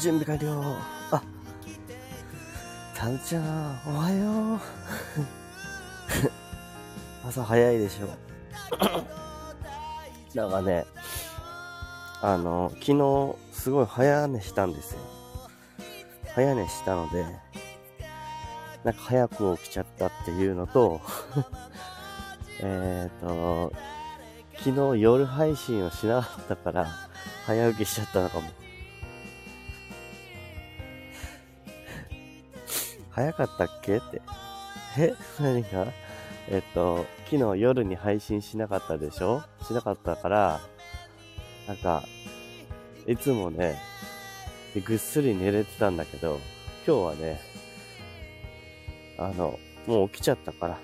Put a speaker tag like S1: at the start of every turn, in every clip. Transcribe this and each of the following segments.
S1: 準備完了。あ、タヌちゃん、おはよう。朝早いでしょ。なんかね、あの、昨日、すごい早寝したんですよ。早寝したので、なんか早く起きちゃったっていうのと、えっと、昨日夜配信をしなかったから、早起きしちゃったのかも。早かったっけ？って。え何が？えっと、昨日夜に配信しなかったでしょ？しなかったから、なんか、いつもね、ぐっすり寝れてたんだけど、今日はね、あの、もう起きちゃったから。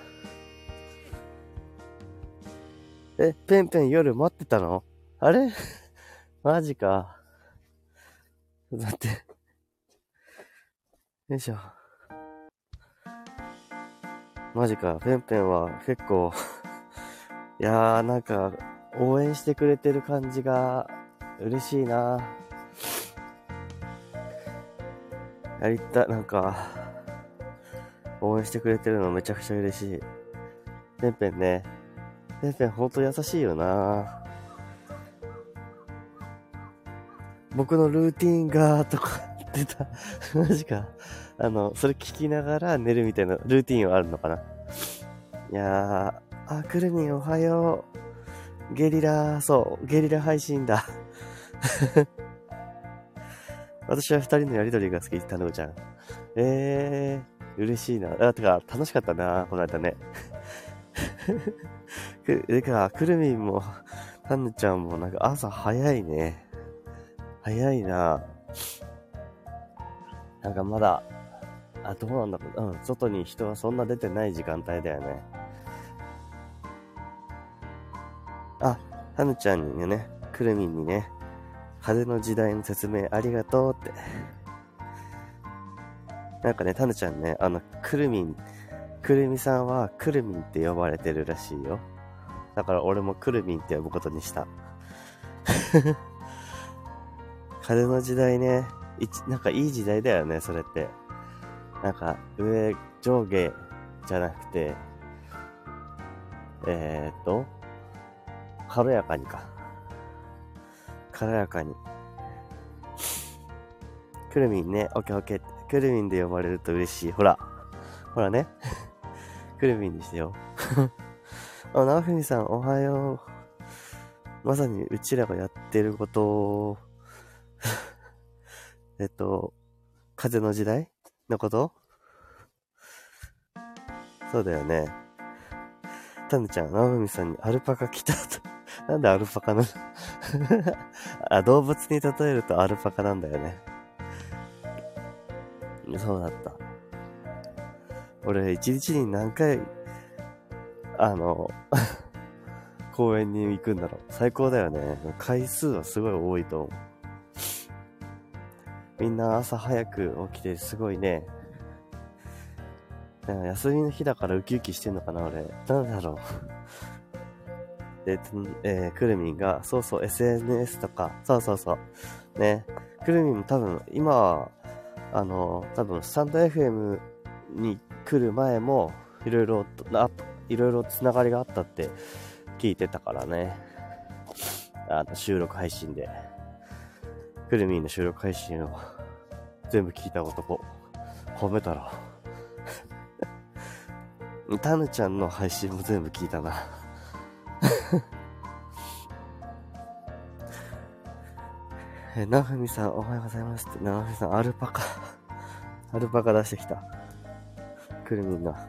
S1: え、ペンペン夜待ってたの？あれ？マジか。だって。よいしょ。マジか。ペンペンは結構 いやーなんか、応援してくれてる感じが嬉しいなやりた、なんか、応援してくれてるのめちゃくちゃ嬉しい。ペンペンね。ペンペンほんと優しいよな僕のルーティンが、とか言ってた。マジか。あの、それ聞きながら寝るみたいなルーティンはあるのかな？いやー、あ、くるみんおはよう。ゲリラ、そう、ゲリラ配信だ。私は二人のやりとりが好き、たぬちゃん。えー、嬉しいな。あ、てか、楽しかったな、この間ね。く、てか、くるみんも、たぬちゃんもなんか朝早いね。早いな。なんかまだ、あ、どうなんだろう。うん、外に人はそんな出てない時間帯だよね。あ、はぬちゃんにね、くるみんにね、風の時代の説明ありがとうって。なんかね、たぬちゃんね、あの、くるみん、くるみさんはくるみんって呼ばれてるらしいよ。だから俺もくるみんって呼ぶことにした。風の時代ね、いなんかいい時代だよね、それって。なんか、上、上下じゃなくて、えー、っと、軽やかにか。軽やかに。くるみんね、オッケーオッケー。くるみんで呼ばれると嬉しい。ほら。ほらね。くるみんにしてよ。あ、なふみさん、おはよう。まさにうちらがやってることを えっと、風の時代？のこと？そうだよね。タヌちゃん、ナオミさんにアルパカ来たと。なんでアルパカなの？あ、動物に例えるとアルパカなんだよね。そうだった。俺、一日に何回、あの、公園に行くんだろう。最高だよね。回数はすごい多いと思う。みんな朝早く起きてすごいね。休みの日だからウキウキしてんのかな、俺。なんだろう。で、えー、くるみんが、そうそう、SNS とか、そうそうそう。ね。くるみんも多分、今、あの、多分、スタンド FM に来る前も、いろいろ、あ、いろいろつながりがあったって聞いてたからね。あの、収録配信で。くるみんの収録配信を全部聞いた男。褒めたら。タヌちゃんの配信も全部聞いたな え、なふみさん、おはようございますって、なふみさん、アルパカアルパカ出してきた。くるみんな。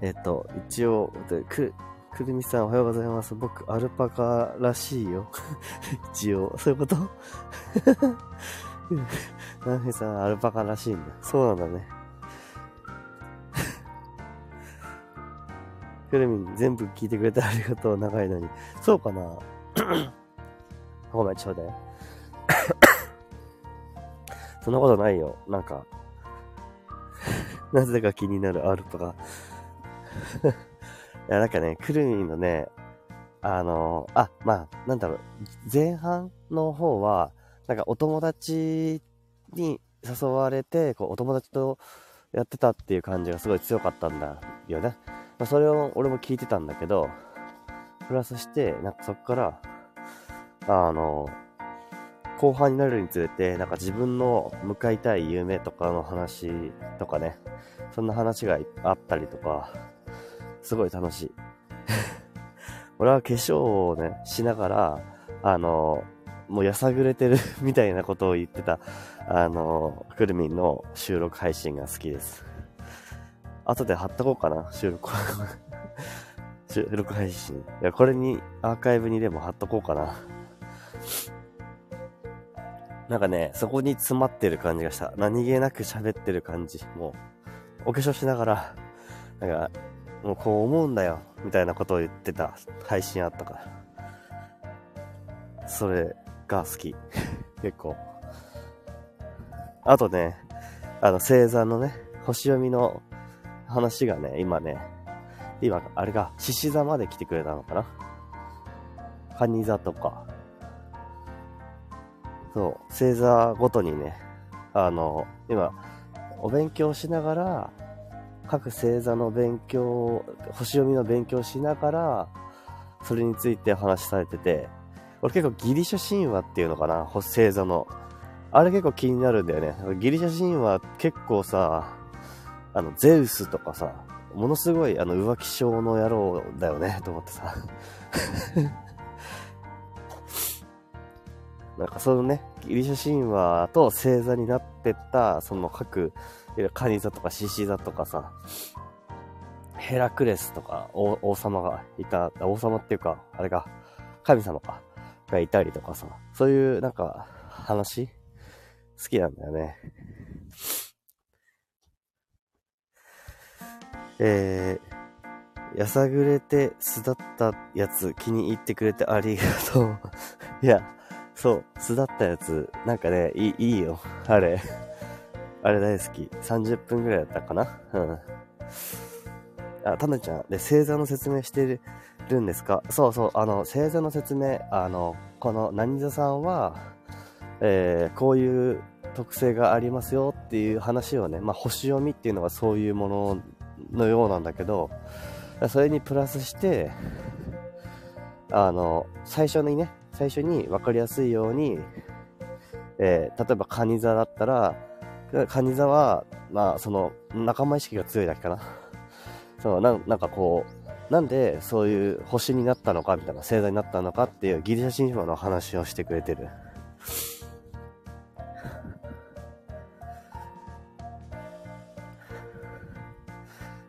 S1: えっ、と、一応、く、くるみさん、おはようございます。僕、アルパカらしいよ。一応、そういうこと？なふみさん、アルパカらしいんだ。そうなんだね。くるみん全部聞いてくれてありがとう、長いのに。そうかな？ごめん、ちょうだい。そんなことないよ。なんか、なぜか気になるアルパカ。いや、なんかね、くるみのね、あの、あ、まあ、なんだろう、前半の方は、なんかお友達に誘われて、こう、お友達とやってたっていう感じがすごい強かったんだよね。まあ、それを俺も聞いてたんだけど、プラスして、なんかそっから、あの、後半になるにつれて、なんか自分の向かいたい夢とかの話とかね、そんな話があったりとか、すごい楽しい。俺は化粧をね、しながら、あの、もうやさぐれてる みたいなことを言ってた、あの、くるみんの収録配信が好きです。後で貼っとこうかな、収録。収録配信。いや、これに、アーカイブにでも貼っとこうかな。なんかね、そこに詰まってる感じがした。何気なく喋ってる感じ。もう、お化粧しながら、なんか、もうこう思うんだよ、みたいなことを言ってた配信あったから。それが好き。結構。あとね、あの、星座のね、星読みの話がね、今ね、今、あれが、獅子座まで来てくれたのかな蟹座とか。そう、星座ごとにね、あの、今、お勉強しながら、各星座の勉強、星読みの勉強しながら、それについてお話しされてて、俺結構ギリシャ神話っていうのかな、星座の。あれ結構気になるんだよね。ギリシャ神話結構さ、あの、ゼウスとかさ、ものすごいあの浮気症の野郎だよね、と思ってさ。なんかそのね、ギリシャ神話と星座になってった、その各、カニ座とか獅子座とかさ、ヘラクレスとか王様がいた、王様っていうか、あれか、神様か、がいたりとかさ、そういうなんか話好きなんだよね。えー、やさぐれて巣立ったやつ気に入ってくれてありがとう。いや、そう、巣立ったやつ、なんかね、いいいいよ。あれ。あれ大好き。30分くらいだったかな？うん。あ、たなちゃん。で、星座の説明してるんですか？そうそう、あの、星座の説明、あの、この何座さんは、えー、こういう特性がありますよっていう話をね、まあ、星読みっていうのがそういうもののようなんだけど、それにプラスして、あの、最初にね、最初に分かりやすいように、えー、例えば、カニ座だったら、カニ座は、まあ、その、仲間意識が強いだけかな。そう、ななんかこう、なんでそういう星になったのかみたいな、星座になったのかっていうギリシャ神話の話をしてくれてる。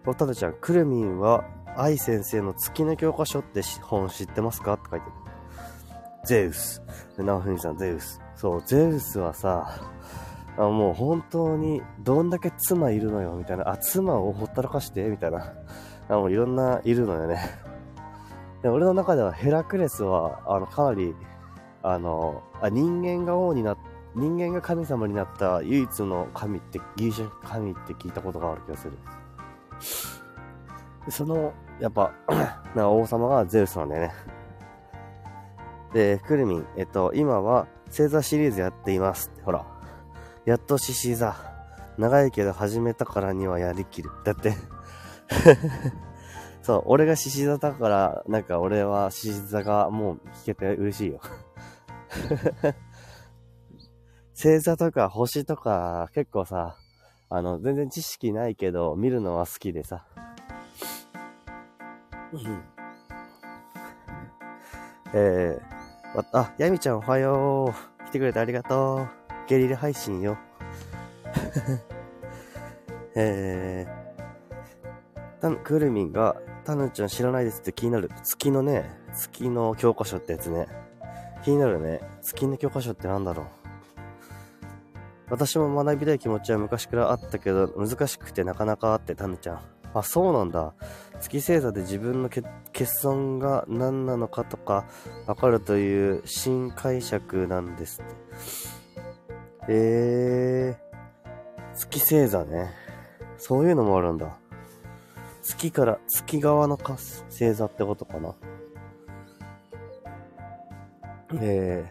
S1: おただちゃん、くるみんは愛先生の月の教科書って本知ってますか？って書いてる。ゼウス。なおふみさん、ゼウス。そう、ゼウスはさ、あもう本当にどんだけ妻いるのよ、みたいな。あ、妻をほったらかして、みたいな。あもういろんないるのよね。で俺の中ではヘラクレスは、あの、かなり、あの、あ人間が王にな人間が神様になった唯一の神って、ギリシャ神って聞いたことがある気がする。その、やっぱ、な王様がゼウスなんだよね。で、クルミン、えっと、今は星座シリーズやっています。ほら。やっと獅子座。長いけど始めたからにはやりきる。だって そう、俺が獅子座だから、なんか俺は獅子座がもう聞けて嬉しいよ 星座とか星とか結構さ、あの、全然知識ないけど、見るのは好きでさ。うん。えー、あ、やみちゃんおはよう。来てくれてありがとう。ゲリラ配信よ。えー、たくるみんが、たぬちゃん知らないですって気になる。月のね、月の教科書ってやつね。気になるね。月の教科書ってなんだろう。私も学びたい気持ちは昔からあったけど、難しくてなかなかあって、タヌちゃん。あ、そうなんだ。月星座で自分の欠損が何なのかとかわかるという新解釈なんですって。えー、月星座ね。そういうのもあるんだ。月から、月側の星座ってことかな。え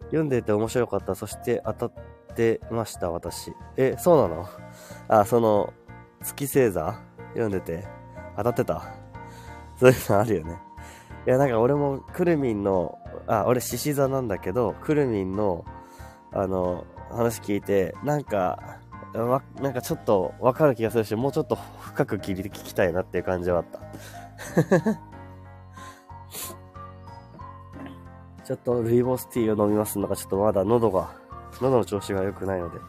S1: ー、読んでて面白かった。そして当たってました、私。え、そうなの？あ、その、月星座？読んでて当たってた？そういうのあるよね。いや、なんか俺もくるみんの、あ、俺獅子座なんだけど、くるみんの、あの、話聞いて、なんか、わ、なんかちょっとわかる気がするし、もうちょっと深く聞いて聞きたいなっていう感じはあった。ちょっとルイボスティーを飲みますのが、ちょっとまだ喉が、喉の調子が良くないので。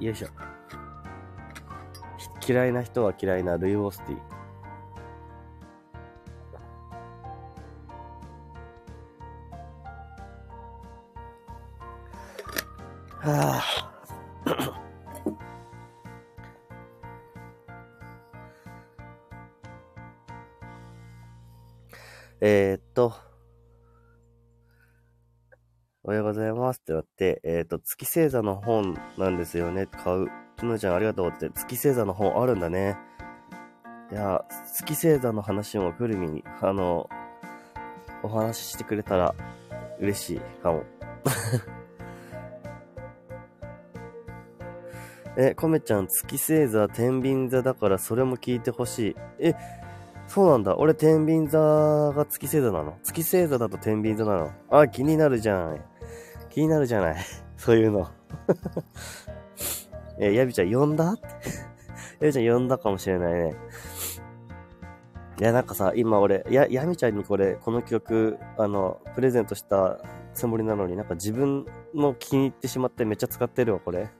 S1: よいしょ。嫌いな人は嫌いなルイボスティー。はあ。えっと、おはようございますってなって、えー、っと、月星座の本なんですよね。買う。つのちゃんありがとうって、月星座の本あるんだね。いや、月星座の話もくるみに、あの、お話ししてくれたら嬉しいかも。え、コメちゃん、月星座、天秤座だからそれも聞いてほしい。え、そうなんだ。俺、天秤座が月星座なの？月星座だと天秤座なの？あ、気になるじゃん。気になるじゃない。そういうの。え、ヤビちゃん呼んだ？ヤビちゃん呼んだかもしれないね。いや、なんかさ、今俺、や、ヤミちゃんにこれ、この曲、あの、プレゼントしたつもりなのになんか自分の気に入ってしまってめっちゃ使ってるわ、これ。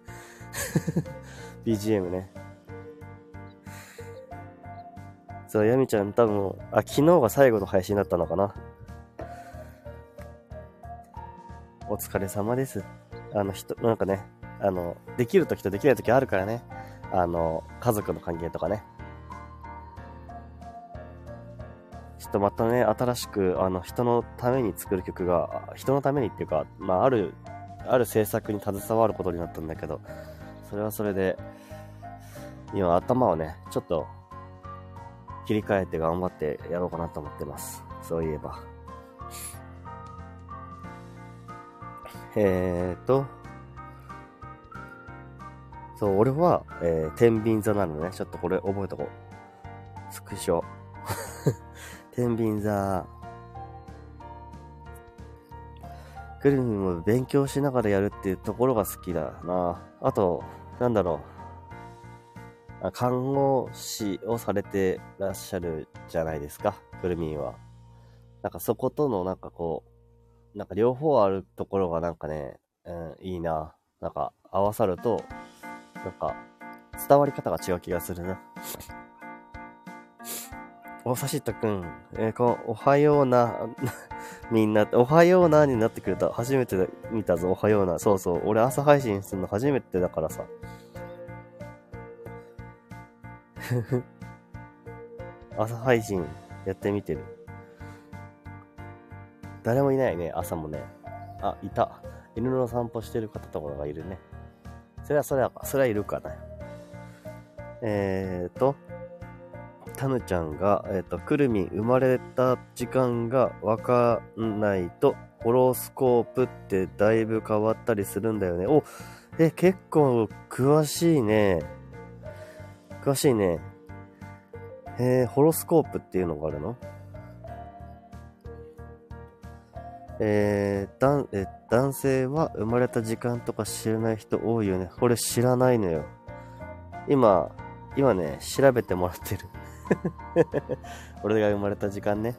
S1: BGM ね。そう、ヤミちゃん多分、あ、昨日が最後の配信だったのかな。お疲れ様です。あの、人、なんかね、あの、できる時とできない時あるからね。あの、家族の関係とかね。ちょっとまたね、新しく、あの、人のために作る曲が、人のためにっていうか、まあ、ある、ある制作に携わることになったんだけど、それはそれで、今頭をね、ちょっと切り替えて頑張ってやろうかなと思ってます。そういえば。えーと、そう、俺は、えー、天秤座なのね。ちょっとこれ覚えとこう。スクショ。天秤座。クリミも勉強しながらやるっていうところが好きだな。あと、なんだろう。看護師をされてらっしゃるじゃないですか、くるみんは。なんかそことのなんかこう、なんか両方あるところがなんかね、うん、いいな。なんか合わさると、なんか伝わり方が違う気がするな。お、さしったくん、えー、こおはような、みんな、おはようなになってくれた。初めて見たぞ、おはような。そうそう。俺朝配信するの初めてだからさ。朝配信やってみてる。誰もいないね、朝もね。あ、いた。犬の散歩してる方とかがいるね。それはそれは、それはいるかな。えーと、タヌちゃんが、えっ、ー、と、くるみ生まれた時間がわかんないと、ホロスコープってだいぶ変わったりするんだよね。お、え、結構詳しいね。詳しいね。えー、ホロスコープっていうのがあるの？えー、だん、え、男性は生まれた時間とか知らない人多いよね。これ知らないのよ。今、今ね、調べてもらってる。俺が生まれた時間ね。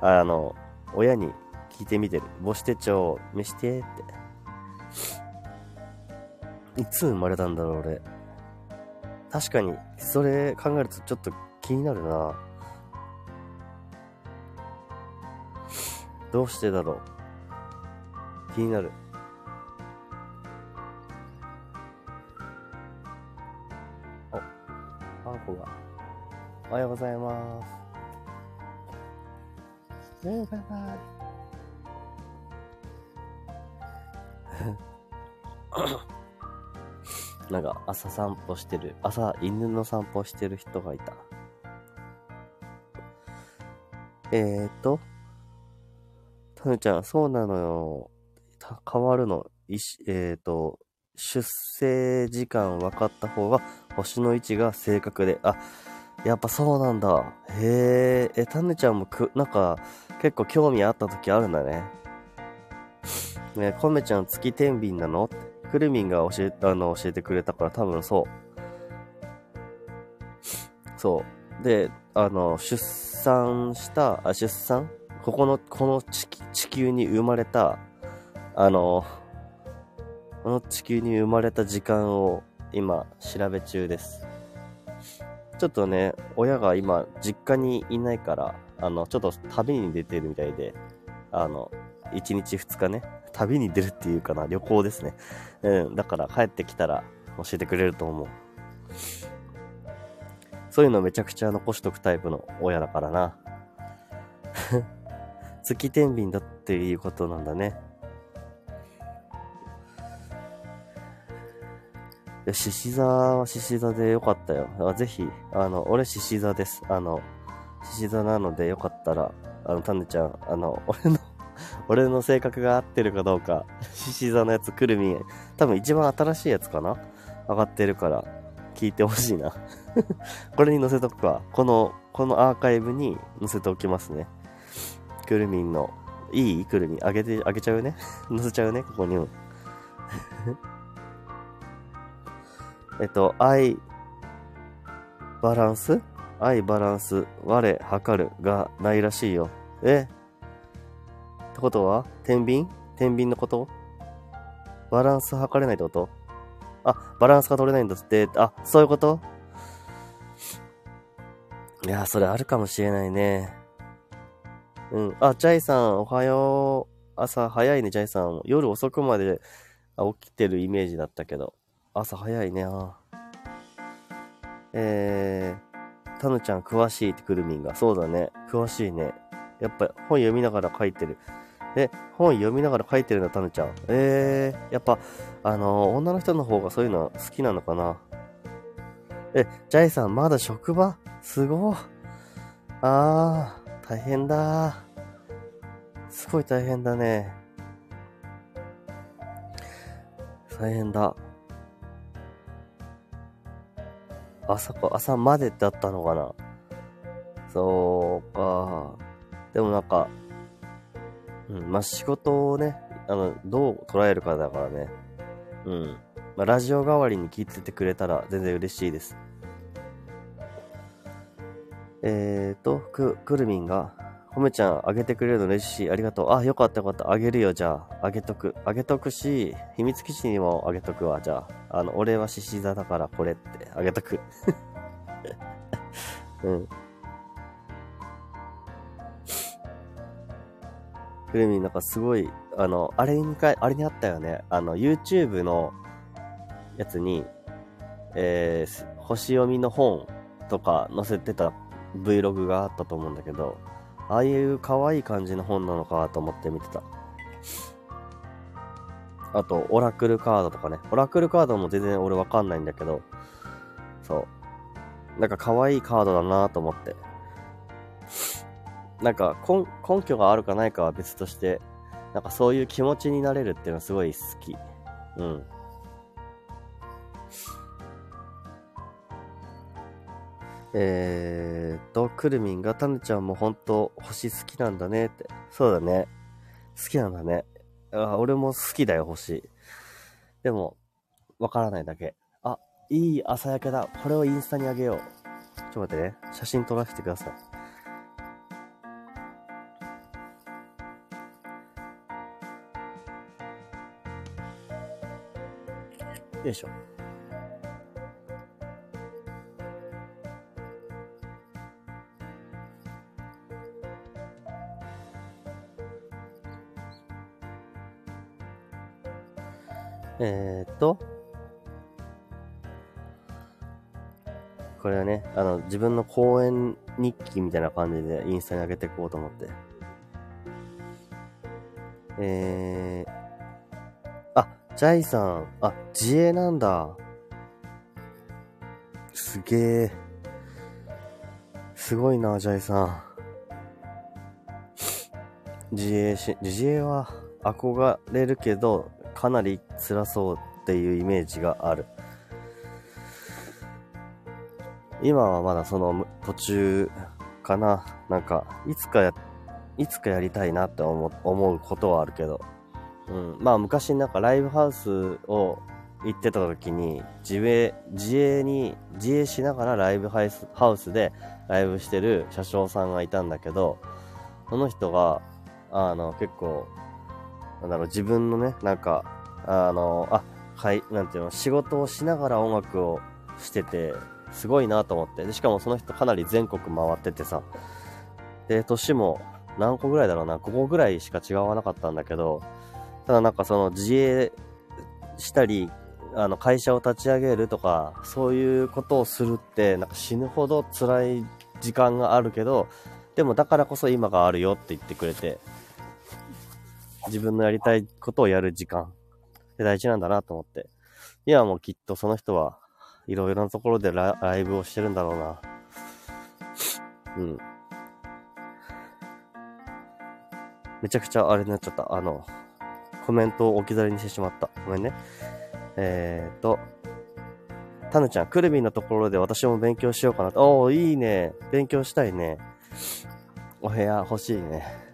S1: あの、親に聞いてみてる。母子手帳見してって。いつ生まれたんだろう、俺。確かに、それ考えるとちょっと気になるな。どうしてだろう。気になる。お、あんこが。おはようございます。バイバイ。なんか朝散歩してる、朝犬の散歩してる人がいた。えーと、たぬちゃん、そうなのよ。変わるの？いしえーと、出生時間分かった方が星の位置が正確で、あ、やっぱそうなんだ。へえ、え、たぬちゃんもく、なんか、結構興味あった時あるんだね。ねコメちゃん月天秤なの？くるみんが教え、あの、教えてくれたから多分そう。そう。で、あの、出産した、あ、出産？ここの、この地球に生まれた、あの、この地球に生まれた時間を今調べ中です。ちょっとね、親が今実家にいないから、あの、ちょっと旅に出てるみたいで、あの、1日2日ね、旅に出るっていうかな、旅行ですね。うん、だから帰ってきたら教えてくれると思う。そういうのめちゃくちゃ残しとくタイプの親だからな。月天秤だっていうことなんだね。や、獅子座は獅子座でよかったよ。ぜひ、あの、俺獅子座です。あの、獅子座なのでよかったら、あの、タネちゃん、あの、俺の俺の性格が合ってるかどうか、獅子座のやつ、くるみ、多分一番新しいやつかな？上がってるから、聞いてほしいな これに載せとくか。この、このアーカイブに載せておきますね。くるみんの、いいくるみ、あげて、あげちゃうね？載せちゃうね、ここにも。えっと、愛、バランス？愛、バランス、我、測るがないらしいよ。え？ってことは天秤？天秤のこと？バランス測れないってこと？あ、バランスが取れないんだって。あ、そういうこと？いや、それあるかもしれないね。うん。あ、ジャイさん、おはよう。朝早いね、ジャイさん。夜遅くまで起きてるイメージだったけど。朝早いね。あえー、タヌちゃん詳しいってくるみんが。そうだね。詳しいね。やっぱ本読みながら書いてる。え、本読みながら書いてるんだ、タヌちゃん。えー、やっぱ、あのー、女の人の方がそういうの好きなのかな。え、ジャイさん、まだ職場？すごい。あー、大変だ。すごい大変だね。大変だ。朝か、朝までだったのかな。そうか。でもなんか、うん、まあ、仕事をね、あの、どう捉えるかだからね。うん。まあ、ラジオ代わりに聞いててくれたら全然嬉しいです。えーと、く、くるみんが、ほめちゃん、あげてくれるの嬉しい。ありがとう。あ、よかったよかった。あげるよ、じゃあ。あげとく。あげとくし、秘密基地にもあげとくわ、じゃあ。あの、俺は獅子座だからこれってあげとく。うん。くるみなんかすごい、あの、あれにか、あれにあったよね。あの、YouTube のやつに、えー、星読みの本とか載せてた Vlog があったと思うんだけど、ああいう可愛い感じの本なのかと思って見てた。あと、オラクルカードとかね。オラクルカードも全然俺わかんないんだけど、そう。なんか可愛いカードだなと思って。なんか根、根拠があるかないかは別として、なんかそういう気持ちになれるっていうのはすごい好き。うん。えーと、くるみんが、たぬちゃんも本当星好きなんだねって。そうだね。好きなんだね。あ俺も好きだよ、星。でも、わからないだけ。あ、いい朝焼けだ。これをインスタにあげよう。ちょっと待ってね。写真撮らせてください。よいしょ。えー、っと、これはね、あの、自分の公演日記みたいな感じでインスタに上げていこうと思って。えー、あ、ジャイさん、あ、自営なんだ。すげえ。すごいな、ジャイさん。自営し、自営は憧れるけど、かなり辛そうっていうイメージがある。今はまだその途中かな。なんか、いつかや、いつかやりたいなって思うことはあるけど。うん。まあ昔なんかライブハウスを行ってた時に、自営、自営に、自営しながらライブハウスハウスでライブしてる車掌さんがいたんだけど、その人が、あの、結構、なんだろう、自分のね、なんか、あの、あ、はい、なんていうの、仕事をしながら音楽をしてて、すごいなと思って。で、しかもその人かなり全国回っててさ。で、年も何個ぐらいだろうな、5個ぐらいしか違わなかったんだけど、ただなんかその自営したり、あの会社を立ち上げるとか、そういうことをするって、なんか死ぬほど辛い時間があるけど、でもだからこそ今があるよって言ってくれて、自分のやりたいことをやる時間って大事なんだなと思って。今もうきっとその人はいろいろなところでライブをしてるんだろうな。うん。めちゃくちゃあれになっちゃった。あの、コメントを置き去りにしてしまった。ごめんね。えーと、タヌちゃん、くるみのところで私も勉強しようかなと。おー、いいね。勉強したいね。お部屋欲しいね。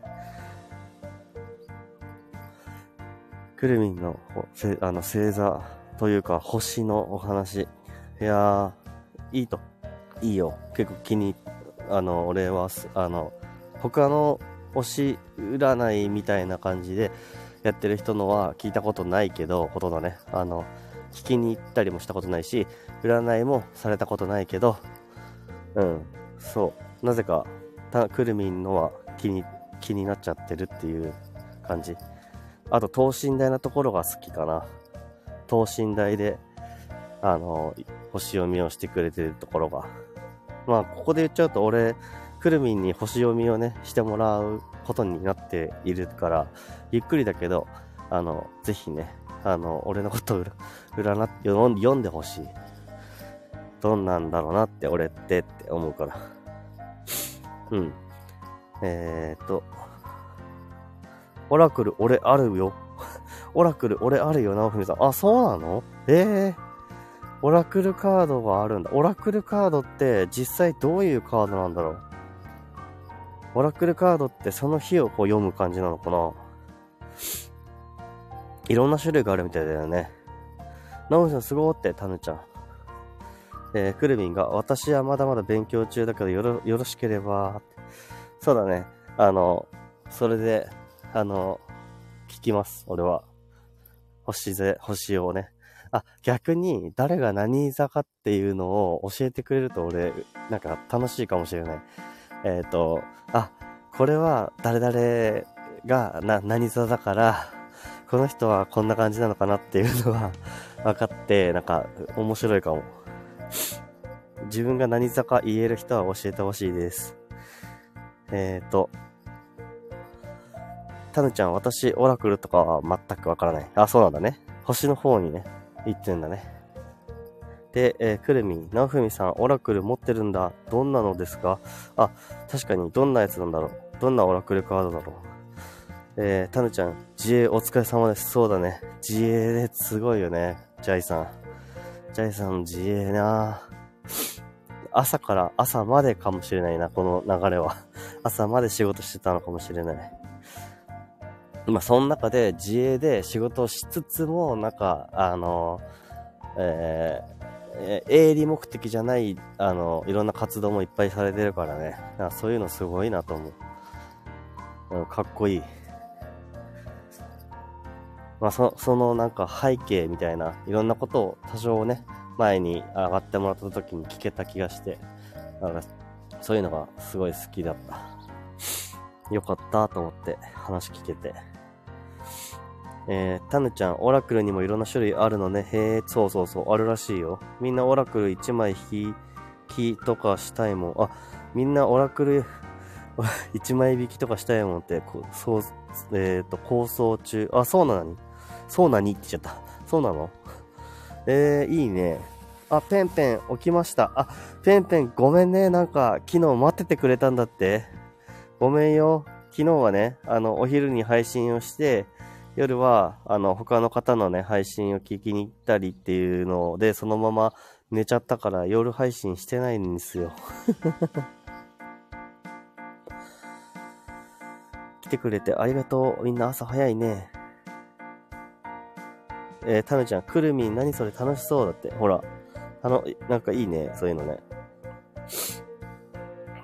S1: くるみんの、せあの、星座というか、星のお話。いやー、いいと。いいよ。結構気に、あの、俺は、あの、他の星占いみたいな感じでやってる人のは聞いたことないけど、ほとんどね、あの、聞きに行ったりもしたことないし、占いもされたことないけど、うん、そう。なぜか、たくるみんのは気に、気になっちゃってるっていう感じ。あと、等身大なところが好きかな。等身大で、あの、星読みをしてくれてるところが。まあ、ここで言っちゃうと、俺、くるみんに星読みをね、してもらうことになっているから、ゆっくりだけど、あの、ぜひね、あの、俺のことを占って読んでほしい。どんなんだろうなって、俺ってって思うから。うん。えーと、オラクル、俺あるよ。オラクル、俺あるよ、直文さん。あ、そうなの？ええーオラクルカードがあるんだ。オラクルカードって実際どういうカードなんだろう？オラクルカードってその日をこう読む感じなのかな？いろんな種類があるみたいだよね。ナオミさんすごーって、タヌちゃん。えー、クルミンが、私はまだまだ勉強中だけどよろ、よろしければ、そうだね。あの、それで、あの、聞きます、俺は。星ぜ、星をね。あ、逆に誰が何座かっていうのを教えてくれると俺、なんか楽しいかもしれない。えっ、ー、と、あ、これは誰々がな何座だから、この人はこんな感じなのかなっていうのは分かって、なんか面白いかも。自分が何座か言える人は教えてほしいです。えっ、ー、と、タヌちゃん、私、オラクルとかは全くわからない。あ、そうなんだね。星の方にね、言ってんだね。で、えー、くるみ、なおふみさん、オラクル持ってるんだ。どんなのですか？あ、確かに、どんなやつなんだろう。どんなオラクルカードだろう。えー、たぬちゃん、自衛お疲れ様です。そうだね。自衛ですごいよね。ジャイさん。ジャイさん、自衛な朝から朝までかもしれないな、この流れは。朝まで仕事してたのかもしれない。まあ、その中で自営で仕事をしつつも、なんか、あの、えー、営利目的じゃない、あの、いろんな活動もいっぱいされてるからね。かそういうのすごいなと思う。かっこいい。まあ、そそのなんか背景みたいな、いろんなことを多少ね、前に上がってもらった時に聞けた気がして、なんかそういうのがすごい好きだった。よかったと思って話聞けて。えー、タヌちゃん、オラクルにもいろんな種類あるのね。へえ、そうそうそう、あるらしいよ。みんなオラクル1枚引きとかしたいもん。あ、みんなオラクル 1枚引きとかしたいもんって、こそう、えっ、ー、と、構想中。あ、そうなのにそうなにって言っちゃった。そうなの？えー、いいね。あ、ペンペン起きました。あ、ペンペンごめんね。なんか、昨日待っててくれたんだって。ごめんよ。昨日はね、あの、お昼に配信をして、夜は、あの、他の方のね、配信を聞きに行ったりっていうので、そのまま寝ちゃったから夜配信してないんですよ。来てくれてありがとう。みんな朝早いね。えー、タヌちゃん、くるみん何それ楽しそうだって。ほら。あの、なんかいいね。そういうのね。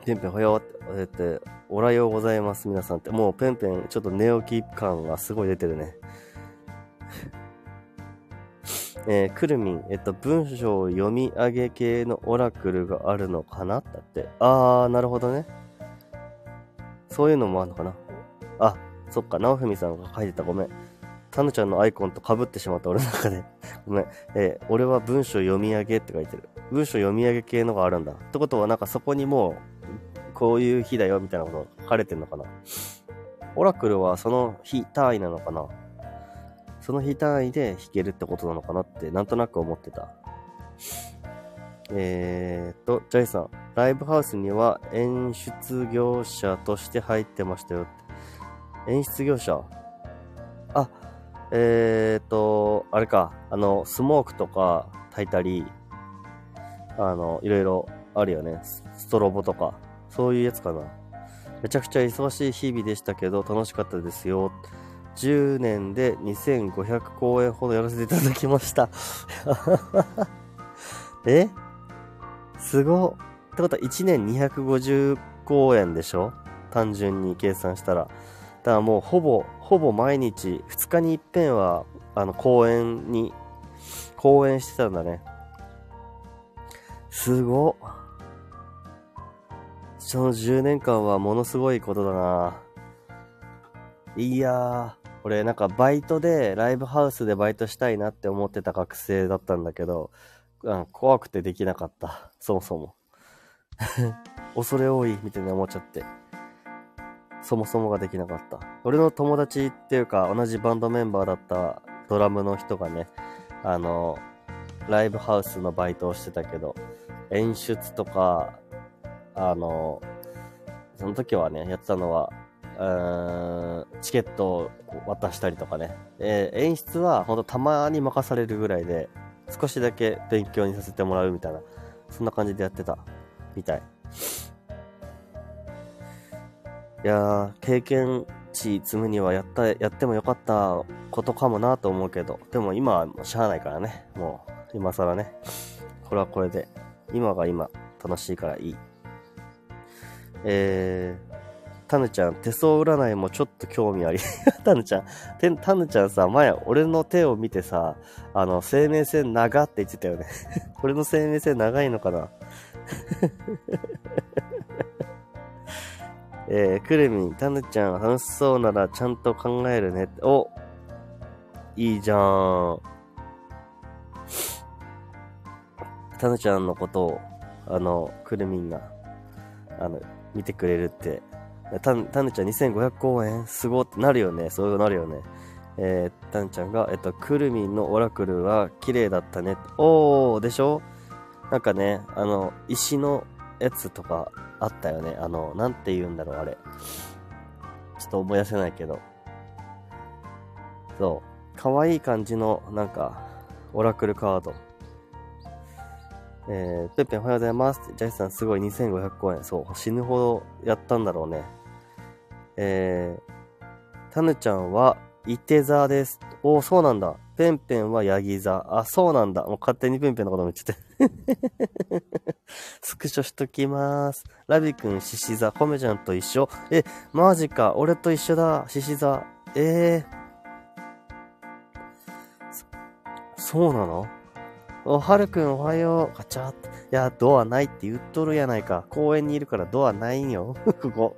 S1: ペンペンほよって、えって、おらようございます、皆さんって。もうペンペン、ちょっと寝起き感がすごい出てるね。えー、くるみん、えっと、文章を読み上げ系のオラクルがあるのかな？だって。あー、なるほどね。そういうのもあるのかな？あ、そっか、直文さんが書いてた。ごめん。タヌちゃんのアイコンと被ってしまった、俺の中で。ごめん。えー、俺は文章読み上げって書いてる。文章読み上げ系のがあるんだ。ってことは、なんかそこにもう、こういう日だよ、みたいなこと書かれてんのかな？オラクルはその日単位なのかな？その日単位で弾けるってことなのかなってなんとなく思ってた。えーと、ジャイさん、ライブハウスには演出業者として入ってましたよって演出業者？あ、えーと、あれか、あの、スモークとか炊いたり、あの、いろいろあるよね。ストロボとか。そういうやつかな。めちゃくちゃ忙しい日々でしたけど、楽しかったですよ。10年で2500公演ほどやらせていただきました え？すごってことは1年250公演でしょ？単純に計算したら。だからもうほぼ、ほぼ毎日、2日に一遍は、あの、公演に、公演してたんだね。すごっその10年間はものすごいことだないやー、俺なんかバイトで、ライブハウスでバイトしたいなって思ってた学生だったんだけど、うん、怖くてできなかった。そもそも。恐れ多いみたいに思っちゃって。そもそもができなかった。俺の友達っていうか、同じバンドメンバーだったドラムの人がね、あの、ライブハウスのバイトをしてたけど、演出とか、あの、その時はね、やってたのは、チケットを渡したりとかね。えー、演出はほんとたまに任されるぐらいで、少しだけ勉強にさせてもらうみたいな、そんな感じでやってた、みたい。いやー、経験値積むにはやった、やってもよかったことかもなと思うけど、でも今はもうしゃあないからね。もう、今更ね。これはこれで、今が今、楽しいからいい。えー、タヌちゃん、手相占いもちょっと興味あり。タヌちゃん、タヌちゃんさ、前、俺の手を見てさ、あの、生命線長って言ってたよね。俺の生命線長いのかな？えー、くるみん、タヌちゃん、楽しそうならちゃんと考えるね。おいいじゃん。タヌちゃんのことを、あの、くるみんが、あの、見てくれるってた、たぬちゃん2500公演？すごってなるよね。そうなるよね。えー、たぬちゃんが、えっと、くるみんのオラクルは綺麗だったね。おー、でしょ？なんかね、あの、石のやつとかあったよね。あの、なんて言うんだろう、あれ。ちょっと思い出せないけど。そう。可愛い感じの、なんか、オラクルカード。えー、ペッペンおはようございます。ジャイさんすごい2500公演。そう、死ぬほどやったんだろうね。えー、タヌちゃんは、いて座です。おそうなんだ。ペンペンはヤギ座。あ、そうなんだ。もう勝手にペンペンのことも言ってて。スクショしときます。ラビくん、獅子座。コメちゃんと一緒。え、マジか。俺と一緒だ。獅子座。えー。そうなの？お、はるくんおはよう。ガチャ。いや、ドアないって言っとるやないか。公園にいるからドアないんよ。ここ。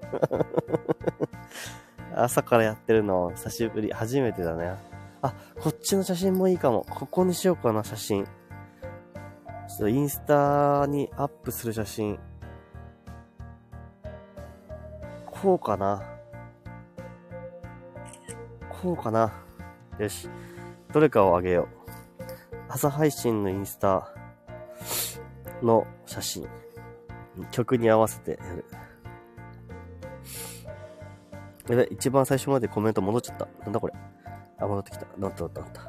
S1: 朝からやってるの、久しぶり。初めてだね。あ、こっちの写真もいいかも。ここにしようかな、写真。ちょっとインスタにアップする写真。こうかな。こうかな。よし。どれかをあげよう。朝配信のインスタの写真。曲に合わせてやる。やべ、一番最初までコメント戻っちゃった。なんだこれ。あ、戻ってきた。なったなったなった。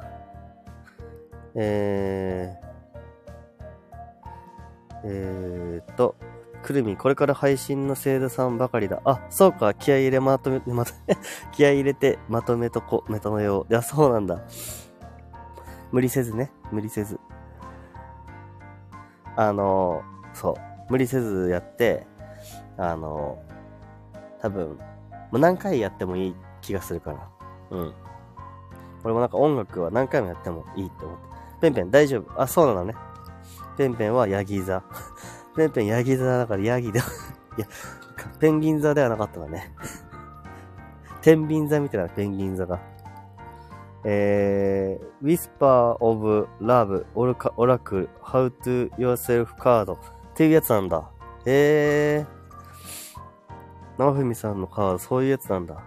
S1: えー、えーっと、くるみ、これから配信の生徒さんばかりだ。あ、そうか、気合入れまとめ、まとめ、気合入れてまとめとこ、メタのよう。いや、そうなんだ。無理せずね、無理せず。あの、そう、無理せずやって、あの、多分、もう何回やってもいい気がするから。うん。俺もなんか音楽は何回もやってもいいって思って。ペンペン大丈夫あ、そうなのね。ペンペンはヤギ座。ペンペンヤギ座だからヤギで、いや、ペンギン座ではなかったんだね。天秤座みたいなペンギン座が。えー、Whisper of Love Oracle How to Yourself Card っていうやつなんだ。えー、なふみさんのカード、そういうやつなんだ。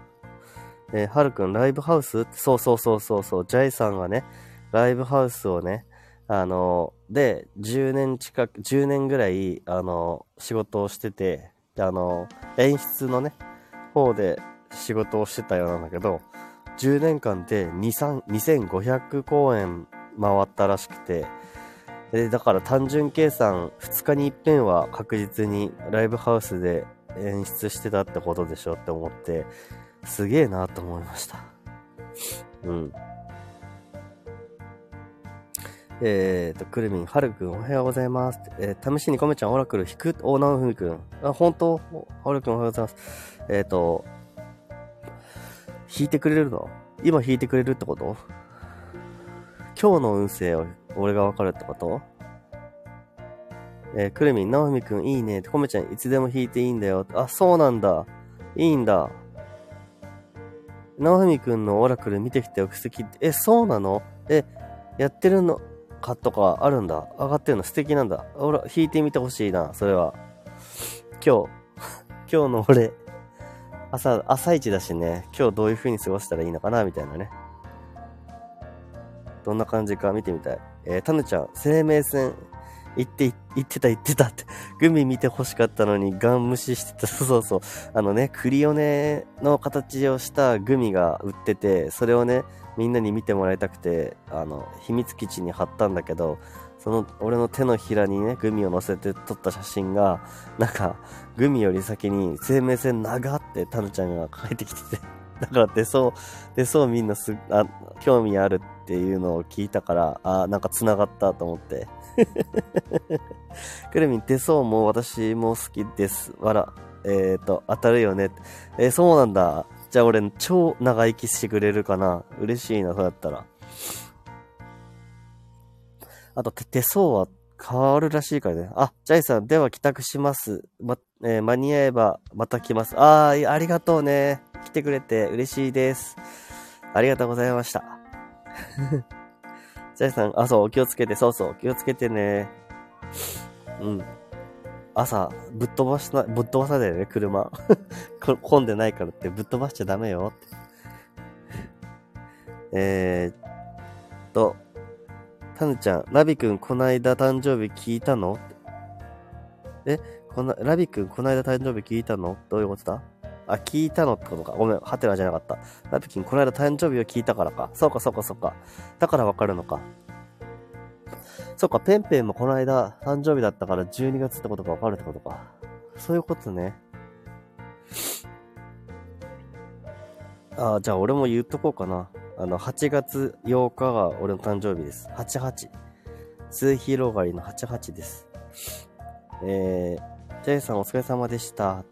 S1: えー、はるくん、ライブハウス？そうそうそうそうそう、ジャイさんがね、ライブハウスをね、あの、で、10年近く、10年ぐらい、あの、仕事をしてて、あの、演出のね、方で仕事をしてたようなんだけど、10年間で2500公演回ったらしくて、でだから単純計算2日に一遍は確実にライブハウスで演出してたってことでしょって思って、すげえなと思いました。うん。えーと、くるみん、はるくん、おはようございます。えー、試しにコメちゃん、オラクル、引く、おなふみくん。あ、本当？はるくん、おはようございます。えっ、ー、と、引いてくれるの？今引いてくれるってこと？今日の運勢を俺がわかるってこと？えー、くるみん、なおみくんいいね。コメちゃんいつでも引いていいんだよ。あ、そうなんだ。いいんだ。なおみくんのオラクル見てきておくすき、え、そうなの？え、やってるのかとかあるんだ。上がってるの？素敵なんだ。俺、弾いてみてほしいな、それは。今日、今日の俺、朝、朝一だしね、今日どういう風に過ごしたらいいのかな、みたいなね。どんな感じか見てみたい。えー、タヌちゃん、生命線、言って、言ってた言ってたって。グミ見て欲しかったのにガン無視してた。そうそうそう。あのね、クリオネの形をしたグミが売ってて、それをね、みんなに見てもらいたくて、あの、秘密基地に貼ったんだけど、その、俺の手のひらにね、グミを乗せて撮った写真が、なんか、グミより先に生命線長ってタヌちゃんが書いてきてて、だから手相、手相みんなす、あ、興味あるっていうのを聞いたから、あ、なんか繋がったと思って。クレミン、手相も私も好きです。わら。えっ、ー、と、当たるよね。えー、そうなんだ。じゃあ俺、超長生きしてくれるかな。嬉しいな、そうだったら。あと、手相は変わるらしいからね。あ、ジャイさん、では帰宅します。ま、えー、間に合えばまた来ます。あー、ありがとうね。来てくれて嬉しいです。ありがとうございました。ジャイさん、あ、そう、お気をつけて、そうそう、気をつけてね。うん。朝、ぶっ飛ばしな、ぶっ飛ばさないよね、車。混んでないからってぶっ飛ばしちゃダメよって。えー、と、タヌちゃん、ラビくん、こないだ誕生日聞いたの？え、こな、ラビくん、こないだ誕生日聞いたの？どういうことだ？あ、聞いたのってことか。ごめん、ハテナじゃなかった。ラビくん、この間誕生日を聞いたからか。そうか、そうか、そうか。だからわかるのか。そっか、ペンペンもこの間誕生日だったから12月ってことがわかるってことか。そういうことね。あ、じゃあ俺も言っとこうかな。あの、8月8日が俺の誕生日です。88。数広がりの88です。えー、ジェイさんお疲れ様でした。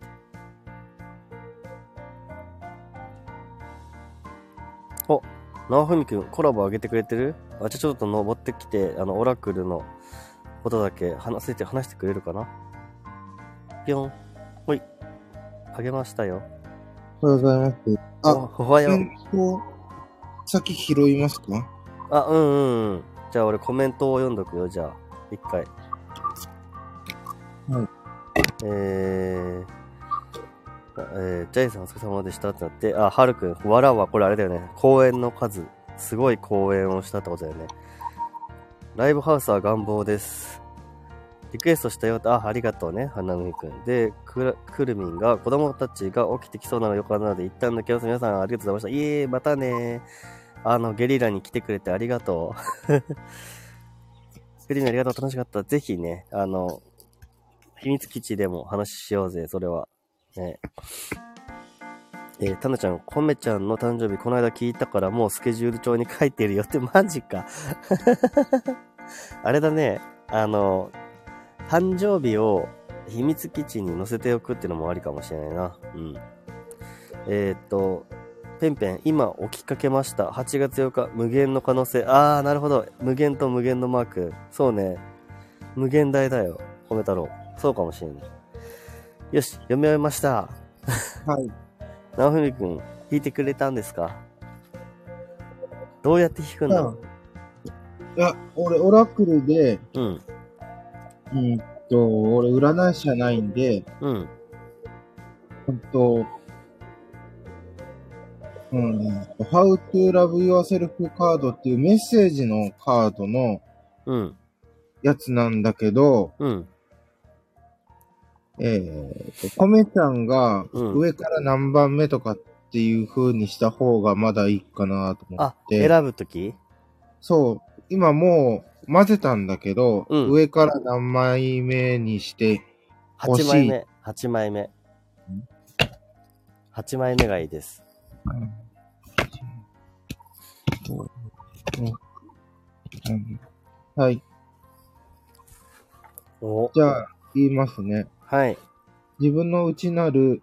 S1: お、なおふみくん、コラボ上げてくれてる？あ、じゃあちょっと登ってきて、あの、オラクルのことだけ話せて、話してくれるかな？ぴょん。ほい。あげましたよ。
S2: おはようございます。
S1: あ、おはよう。
S2: 先拾いますか？
S1: あ、うんうんうん。じゃあ俺コメントを読んどくよ、じゃあ。一回。
S2: はい。
S1: えー、えー、ジャイさんお疲れ様でしたってなって、あ、はるくん、わらはこれあれだよね。公演の数。すごい公演をしたってことだよね。ライブハウスは願望です。リクエストしたよあ、ありがとうね、花海くん。で、くるみんが、子供たちが起きてきそうなの予感なので、一旦抜けます。皆さんありがとうございました。いえ、またね。あの、ゲリラに来てくれてありがとう。ゲリラありがとう、楽しかった。ぜひね、あの、秘密基地でも話しようぜ、それは。ね。えー、タナちゃん、コメちゃんの誕生日、この間聞いたからもうスケジュール帳に書いてるよって、マジか。あれだね、あの、誕生日を秘密基地に載せておくってのもありかもしれないな。うん。えー、っと、ペンペン、今起きかけました。8月8日、無限の可能性。あー、なるほど。無限と無限のマーク。そうね。無限大だよ。米太郎。そうかもしれない。よし、読み終えました。
S2: はい。
S1: 直文くん、弾いてくれたんですか？どうやって弾くの
S2: いや、俺、オラクルで、
S1: うん。
S2: うんと、俺、占い師じゃないんで、
S1: うん。
S2: ほんと、うん、How to Love Yourself カードっていうメッセージのカードの
S1: うん。
S2: やつなんだけど、
S1: うん。
S2: えーと、コメちゃんが
S1: うん
S2: 上から何番目とかっていう風にした方がまだいいかなと思
S1: あ
S2: っ、て。
S1: 選ぶとき
S2: そう。今もう混ぜたんだけど、
S1: うん
S2: 上から何枚目にして、欲し
S1: ?8
S2: い
S1: 枚目。8枚目。8枚目がいいです。
S2: うんはい。
S1: お
S2: じゃあ、言いますね。
S1: はい。
S2: 自分の内なる、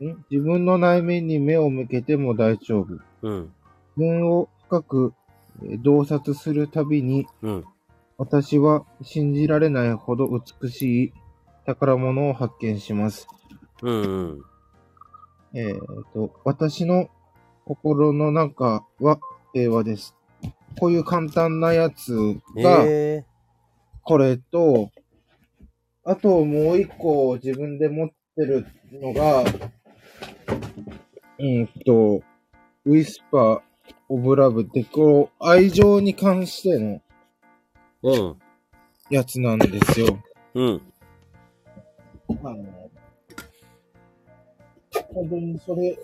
S2: ん？自分の内面に目を向けても大丈夫。
S1: うん。
S2: 自分を深くえー洞察するたびに、
S1: うん。
S2: 私は信じられないほど美しい宝物を発見します。
S1: うん。うん。
S2: えっ、と、私の心の中は平和です。こういう簡単なやつが、
S1: え
S2: これと、あともう一個自分で持ってるのが、うんと、ウィスパー・オブ・ラブって、こう、愛情に関しての
S1: ー。うん。
S2: やつなんですよ。
S1: うん。
S2: あの、本当にそれ、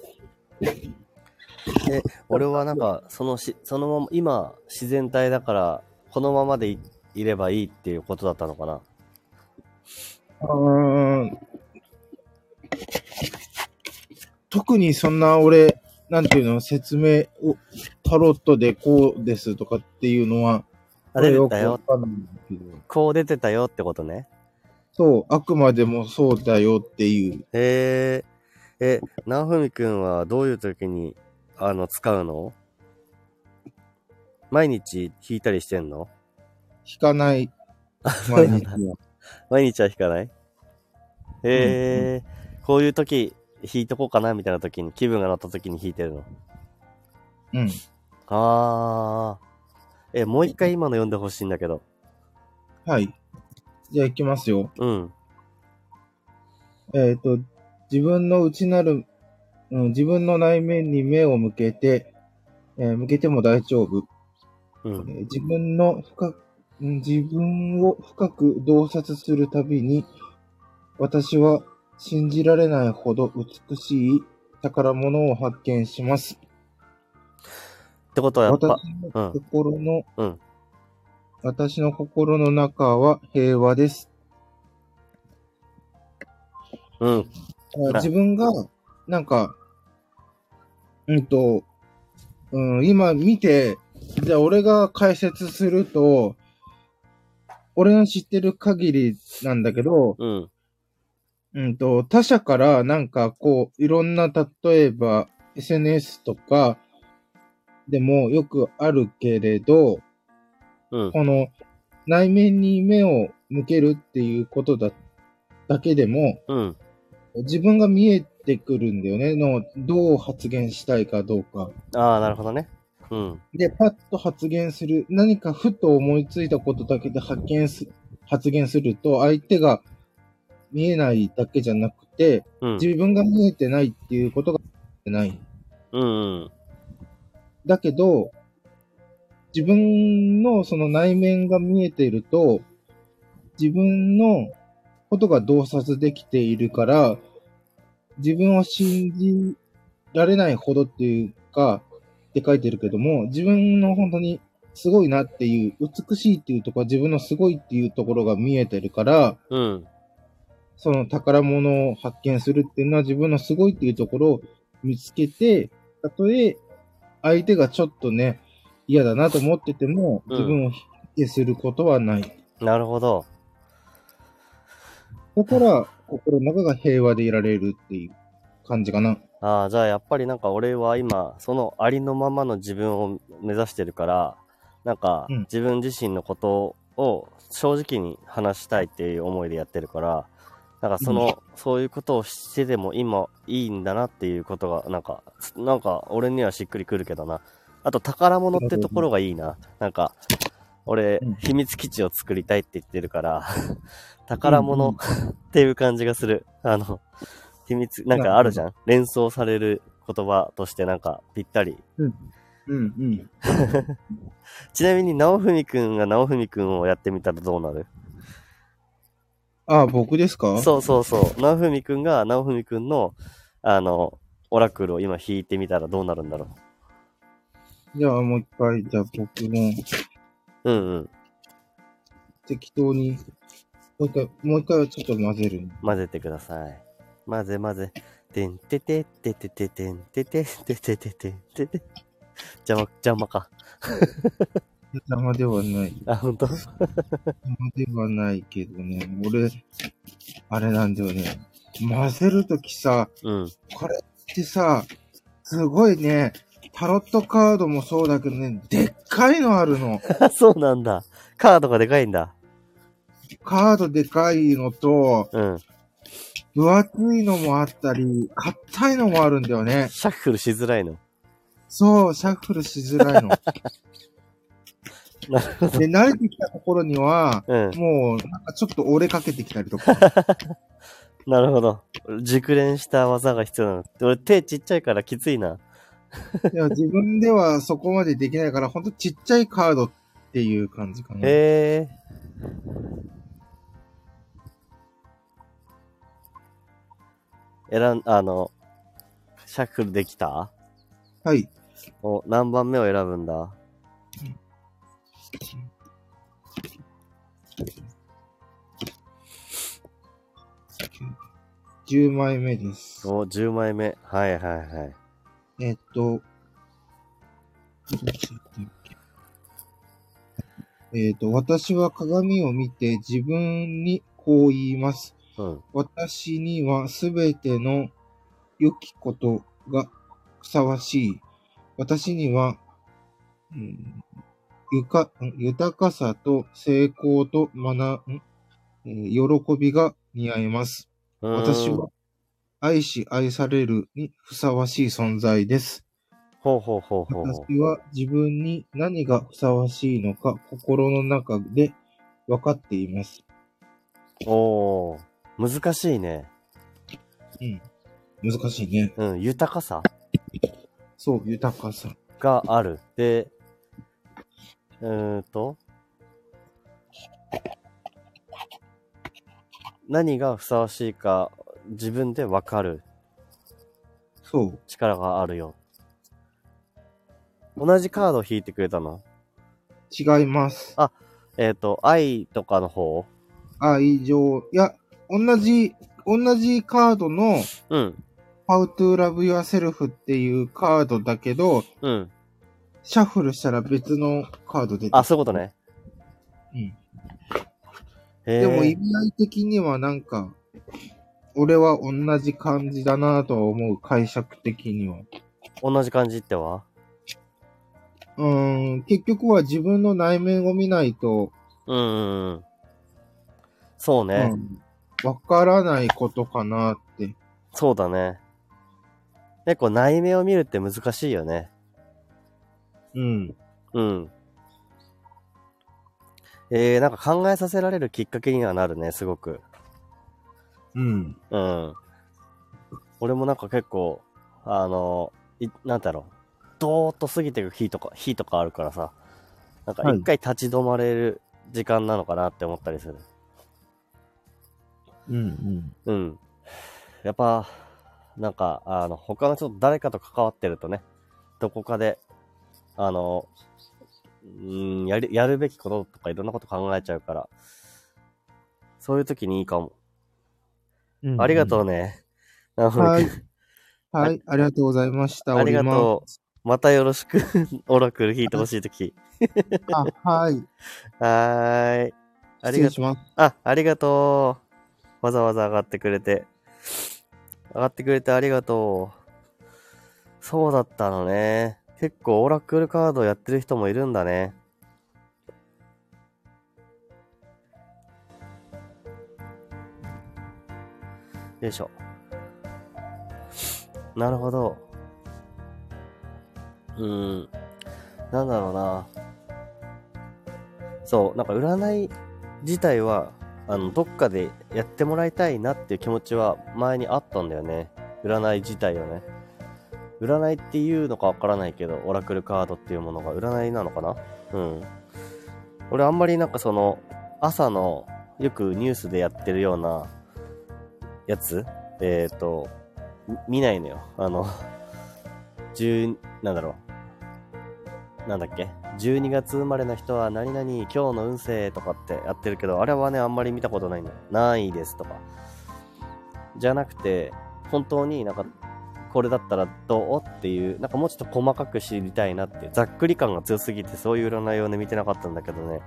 S1: 俺はなんか、そのし、そのまま、今、自然体だから、このままでいいればいいっていうことだったのかな。
S2: うーん特にそんな俺、なんていうの、説明を、タロットでこうですとかっていうのは、
S1: あ、出て
S2: よくわ。かんないけど。
S1: こう出てたよってことね。
S2: そう、あくまでもそうだよっていう。
S1: へえ。え、なおふみくんはどういう時に、あの、使うの？毎日弾いたりしてんの？
S2: 引かない、毎日は。
S1: 毎日は弾かない？へえ、こういう時、弾いとこうかなみたいな時に、気分が乗った時に弾いてるの？
S2: うん。
S1: あー。え、もう一回今の読んでほしいんだけど。
S2: はい。じゃあ行きますよ。
S1: うん。
S2: えっ、と、自分の内なる、うん、自分の内面に目を向けて、えー向けても大丈夫。
S1: うん。
S2: えー自分の深く、うん自分を深く洞察するたびに、私は信じられないほど美しい宝物を発見します。
S1: ってことはやっぱ、
S2: 私の心の、
S1: うん
S2: 私の心の中は平和です。
S1: うん。
S2: あ自分が、なんか、うんと、うん、今見て、じゃあ俺が解説すると、俺の知ってる限りなんだけど、
S1: うん。
S2: うんと、他者からなんかこう、いろんな、例えば SNS とかでもよくあるけれど、
S1: うん。
S2: この内面に目を向けるっていうことだ、だけでも、
S1: うん。
S2: 自分が見えてくるんだよね。の、どう発言したいかどうか。
S1: ああ、なるほどね。うん。
S2: で、パッと発言する。何かふと思いついたことだけで発見す、発言すると、相手が見えないだけじゃなくて、
S1: うん。
S2: 自分が見えてないっていうことがない。
S1: うん。うん。
S2: だけど、自分のその内面が見えていると、自分のことが洞察できているから、自分を信じられないほどっていうか、って書いてるけども、自分の本当にすごいなっていう、美しいっていうところ、自分のすごいっていうところが見えてるから、
S1: うん。
S2: その宝物を発見するっていうのは自分のすごいっていうところを見つけて、たとえ相手がちょっとね、嫌だなと思ってても、
S1: うん
S2: 自分を否定することはない。
S1: なるほど。
S2: だから、心の中が平和でいられるっていう感じかな。
S1: ああ、じゃあやっぱりなんか俺は今、そのありのままの自分を目指してるから、なんか
S2: うん
S1: 自分自身のことを正直に話したいっていう思いでやってるから、なんかその、そういうことをしてでも今いいんだなっていうことが、なんか、なんか俺にはしっくりくるけどな。あと宝物ってところがいいな。なんか、俺
S2: うん、
S1: 秘密基地を作りたいって言ってるから、宝物
S2: うん
S1: っていう感じがする。あの、秘密、なんかあるじゃん連想される言葉としてなんかぴったり。
S2: うんうん。
S1: ちなみに、直文くんが直文くんをやってみたらどうなる？
S2: ああ、僕ですか？
S1: そうそうそう。直文くんが直文くんの、あの、オラクルを今引いてみたらどうなるんだろ
S2: じゃあもう一回、じゃあ僕も
S1: う。うんうん。
S2: 適当に、もう一回、もう一回はちょっと混ぜる。
S1: 混ぜてください。混ぜ混ぜ。てんててててててててててててててて。邪魔、邪魔か。
S2: 邪魔ではない。
S1: あ、本当？
S2: 邪魔ではないけどね。俺、あれなんだよね。混ぜるときさ、
S1: うん。
S2: これってさ、すごいね、タロットカードもそうだけどね、でっかいのあるの。
S1: あ、そうなんだ。カードがでかいんだ。
S2: カードでかいのと、
S1: うん。
S2: 分厚いのもあったり、硬いのもあるんだよね。
S1: シャッフルしづらいの。
S2: そう、シャッフルしづらいの。
S1: なるほど。
S2: で、慣れてきたところには、
S1: うん。
S2: もう、なんかちょっと折れかけてきたりとか。
S1: なるほど。熟練した技が必要なの。俺手ちっちゃいからきついな。
S2: いや自分ではそこまでできないから、ほんとちっちゃいカードっていう感じかな。
S1: へえ。選ん、あの、シャッフルできた？
S2: はい。
S1: お、何番目を選ぶんだ
S2: ？10枚目です。
S1: お、10枚目。はいはいはい。
S2: えっと、えっと、私は鏡を見て自分にこう言います。
S1: うん。
S2: 私にはすべての良きことがふさわしい。私には、うんゆか豊かさと成功と学ん、えー喜びが似合います。私は愛し愛されるにふさわしい存在です。
S1: ほうほうほうほうほ
S2: 私は自分に何がふさわしいのか心の中で分かっています。
S1: う。おー、難しいね。
S2: 難しいね。
S1: うん、豊かさ？
S2: そう、豊かさ。
S1: がある。で、うーんと、何がふさわしいか自分でわかる
S2: そう。
S1: 力があるよ。同じカードを引いてくれたの？
S2: 違います。
S1: えっ、と、愛とかの方？
S2: 愛情。いや、同じ、同じカードの
S1: うん、
S2: How to Love Yourself っていうカードだけど、
S1: うん。
S2: シャッフルしたら別のカード出て
S1: あ、そういうことね。
S2: うん。
S1: へ
S2: でも意
S1: え。
S2: 味合い的にはなんか、俺は同じ感じだなとは思う、解釈的には。
S1: 同じ感じっては？
S2: うーん、結局は自分の内面を見ないと、
S1: うんうんうん。そうね。
S2: うんわからないことかなって。
S1: そうだね。結構内面を見るって難しいよね。
S2: うん。
S1: うん。えー、なんか考えさせられるきっかけにはなるね、すごく。
S2: うん。
S1: うん。俺もなんか結構、あの、い、なんだろう。ドーッと過ぎていく日とか、日とかあるからさ。なんか
S2: はい
S1: 一回立ち止まれる時間なのかなって思ったりする。
S2: うん
S1: うん。やっぱ、なんか、あの、他の人と誰かと関わってるとね、どこかで、あの、うん、やる、やるべきこととかいろんなこと考えちゃうから、そういう時にいいかも。
S2: うん。
S1: ありがとう
S2: ね。はい。はい、ありがとうございました。
S1: ありが
S2: 降
S1: とう。またよろしく、オラクル弾いてほしいとき。
S2: はい。
S1: はーい。ありがとう。あ、ありがとう。わざわざ上がってくれて。上がってくれてありがとう。そうだったのね。結構オラクルカードやってる人もいるんだね。よいしょ。なるほど。うん。なんだろうな。そう、なんか占い自体は、あの、どっかでやってもらいたいなっていう気持ちは前にあったんだよね。占い自体をね。占いっていうのかわからないけど、オラクルカードっていうものが占いなのかな？うん。俺あんまりなんかその、朝のよくニュースでやってるようなやつ？えっ、と、見ないのよ。あの、10、なんだろう。なんだっけ ?12 月生まれの人は何々今日の運勢とかってやってるけど、あれはね、あんまり見たことないんだよ。ないですとか。じゃなくて、本当になんか、これだったらどう？っていう、なんかもうちょっと細かく知りたいなって、ざっくり感が強すぎてそういう占いをね、見てなかったんだけどね。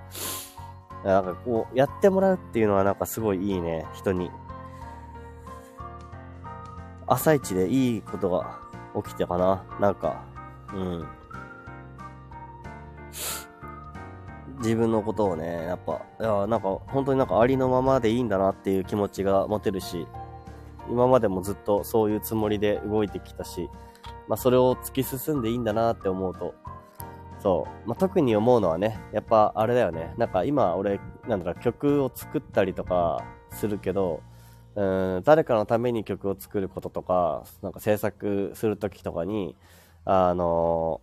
S1: なんかこう、やってもらうっていうのはなんかすごいいいね、人に。朝一でいいことが起きてかな。なんか、うん。自分のことをね、やっぱ、いや、なんか、本当になんかありのままでいいんだなっていう気持ちが持てるし、今までもずっとそういうつもりで動いてきたし、まあそれを突き進んでいいんだなって思うと、そう、まあ特に思うのはね、やっぱあれだよね、なんか今俺、なんだろ、曲を作ったりとかするけど、うん、誰かのために曲を作ることとか、なんか制作するときとかに、あの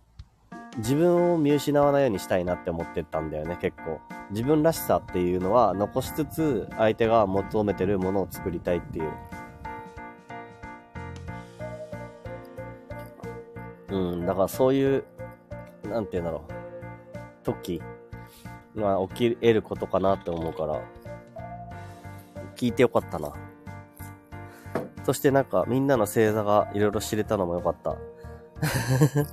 S1: 自分を見失わないようにしたいなって思ってたんだよね、結構。自分らしさっていうのは残しつつ、相手が求めてるものを作りたいっていう。うん、だからそういう、なんて言うんだろう、時が起き得ることかなって思うから、聞いてよかったな。そしてなんかみんなの星座がいろいろ知れたのもよかった。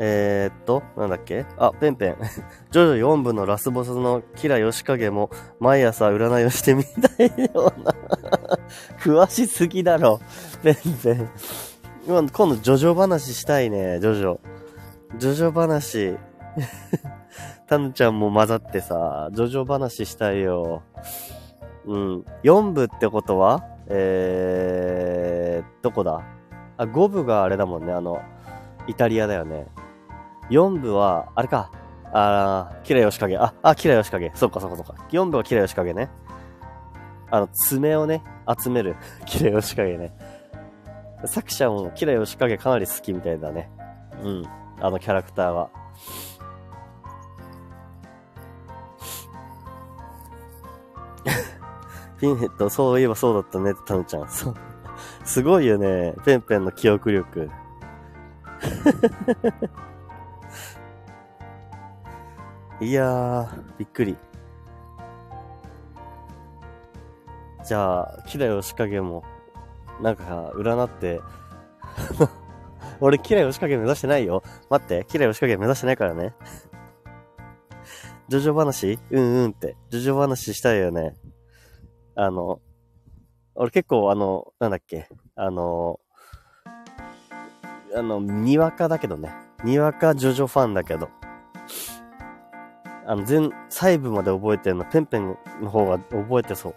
S1: えーっと、なんだっけ？あ、ペンペン。ジョジョ4部のラスボスのキラヨシカゲも毎朝占いをしてみたいような。詳しすぎだろ。ペンペン。今度ジョジョ話したいね、ジョジョ。ジョジョ話。タヌちゃんも混ざってさ、ジョジョ話したいよ。うん。4部ってことはえー、どこだ？あ、5部があれだもんね、あの、イタリアだよね。4部は、あれか。あー、キラヨシカゲ。あ、あ、キラヨシカゲ。そうかそうかそうか。4部はキラヨシカゲね。あの、爪をね、集める。キラヨシカゲね。作者もキラヨシカゲかなり好きみたいだね。うん。あのキャラクターが。ピンヘッド、そういえばそうだったねってタヌちゃん。そう。すごいよね。ペンペンの記憶力。いやー、びっくり。じゃあ、キラヨシカゲも、なんか、占って、俺、キラヨシカゲ目指してないよ。待って、キラヨシカゲ目指してないからね。ジョジョ話？うんうんって。ジョジョ話したいよね。あの、俺結構あの、なんだっけ、あの、あの、にわかだけどね。にわかジョジョファンだけど。あの、全、細部まで覚えてるの、ペンペンの方が覚えてそう。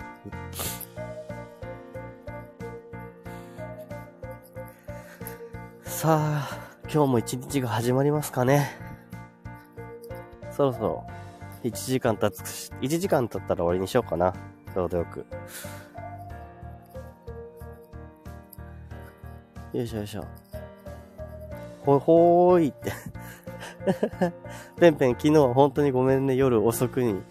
S1: さあ、今日も一日が始まりますかね。そろそろ、1時間経つし、1時間経ったら終わりにしようかな。ちょうどよく。よいしょよいしょ。ほほーいって。ペンペン、昨日は本当にごめんね、夜遅くに、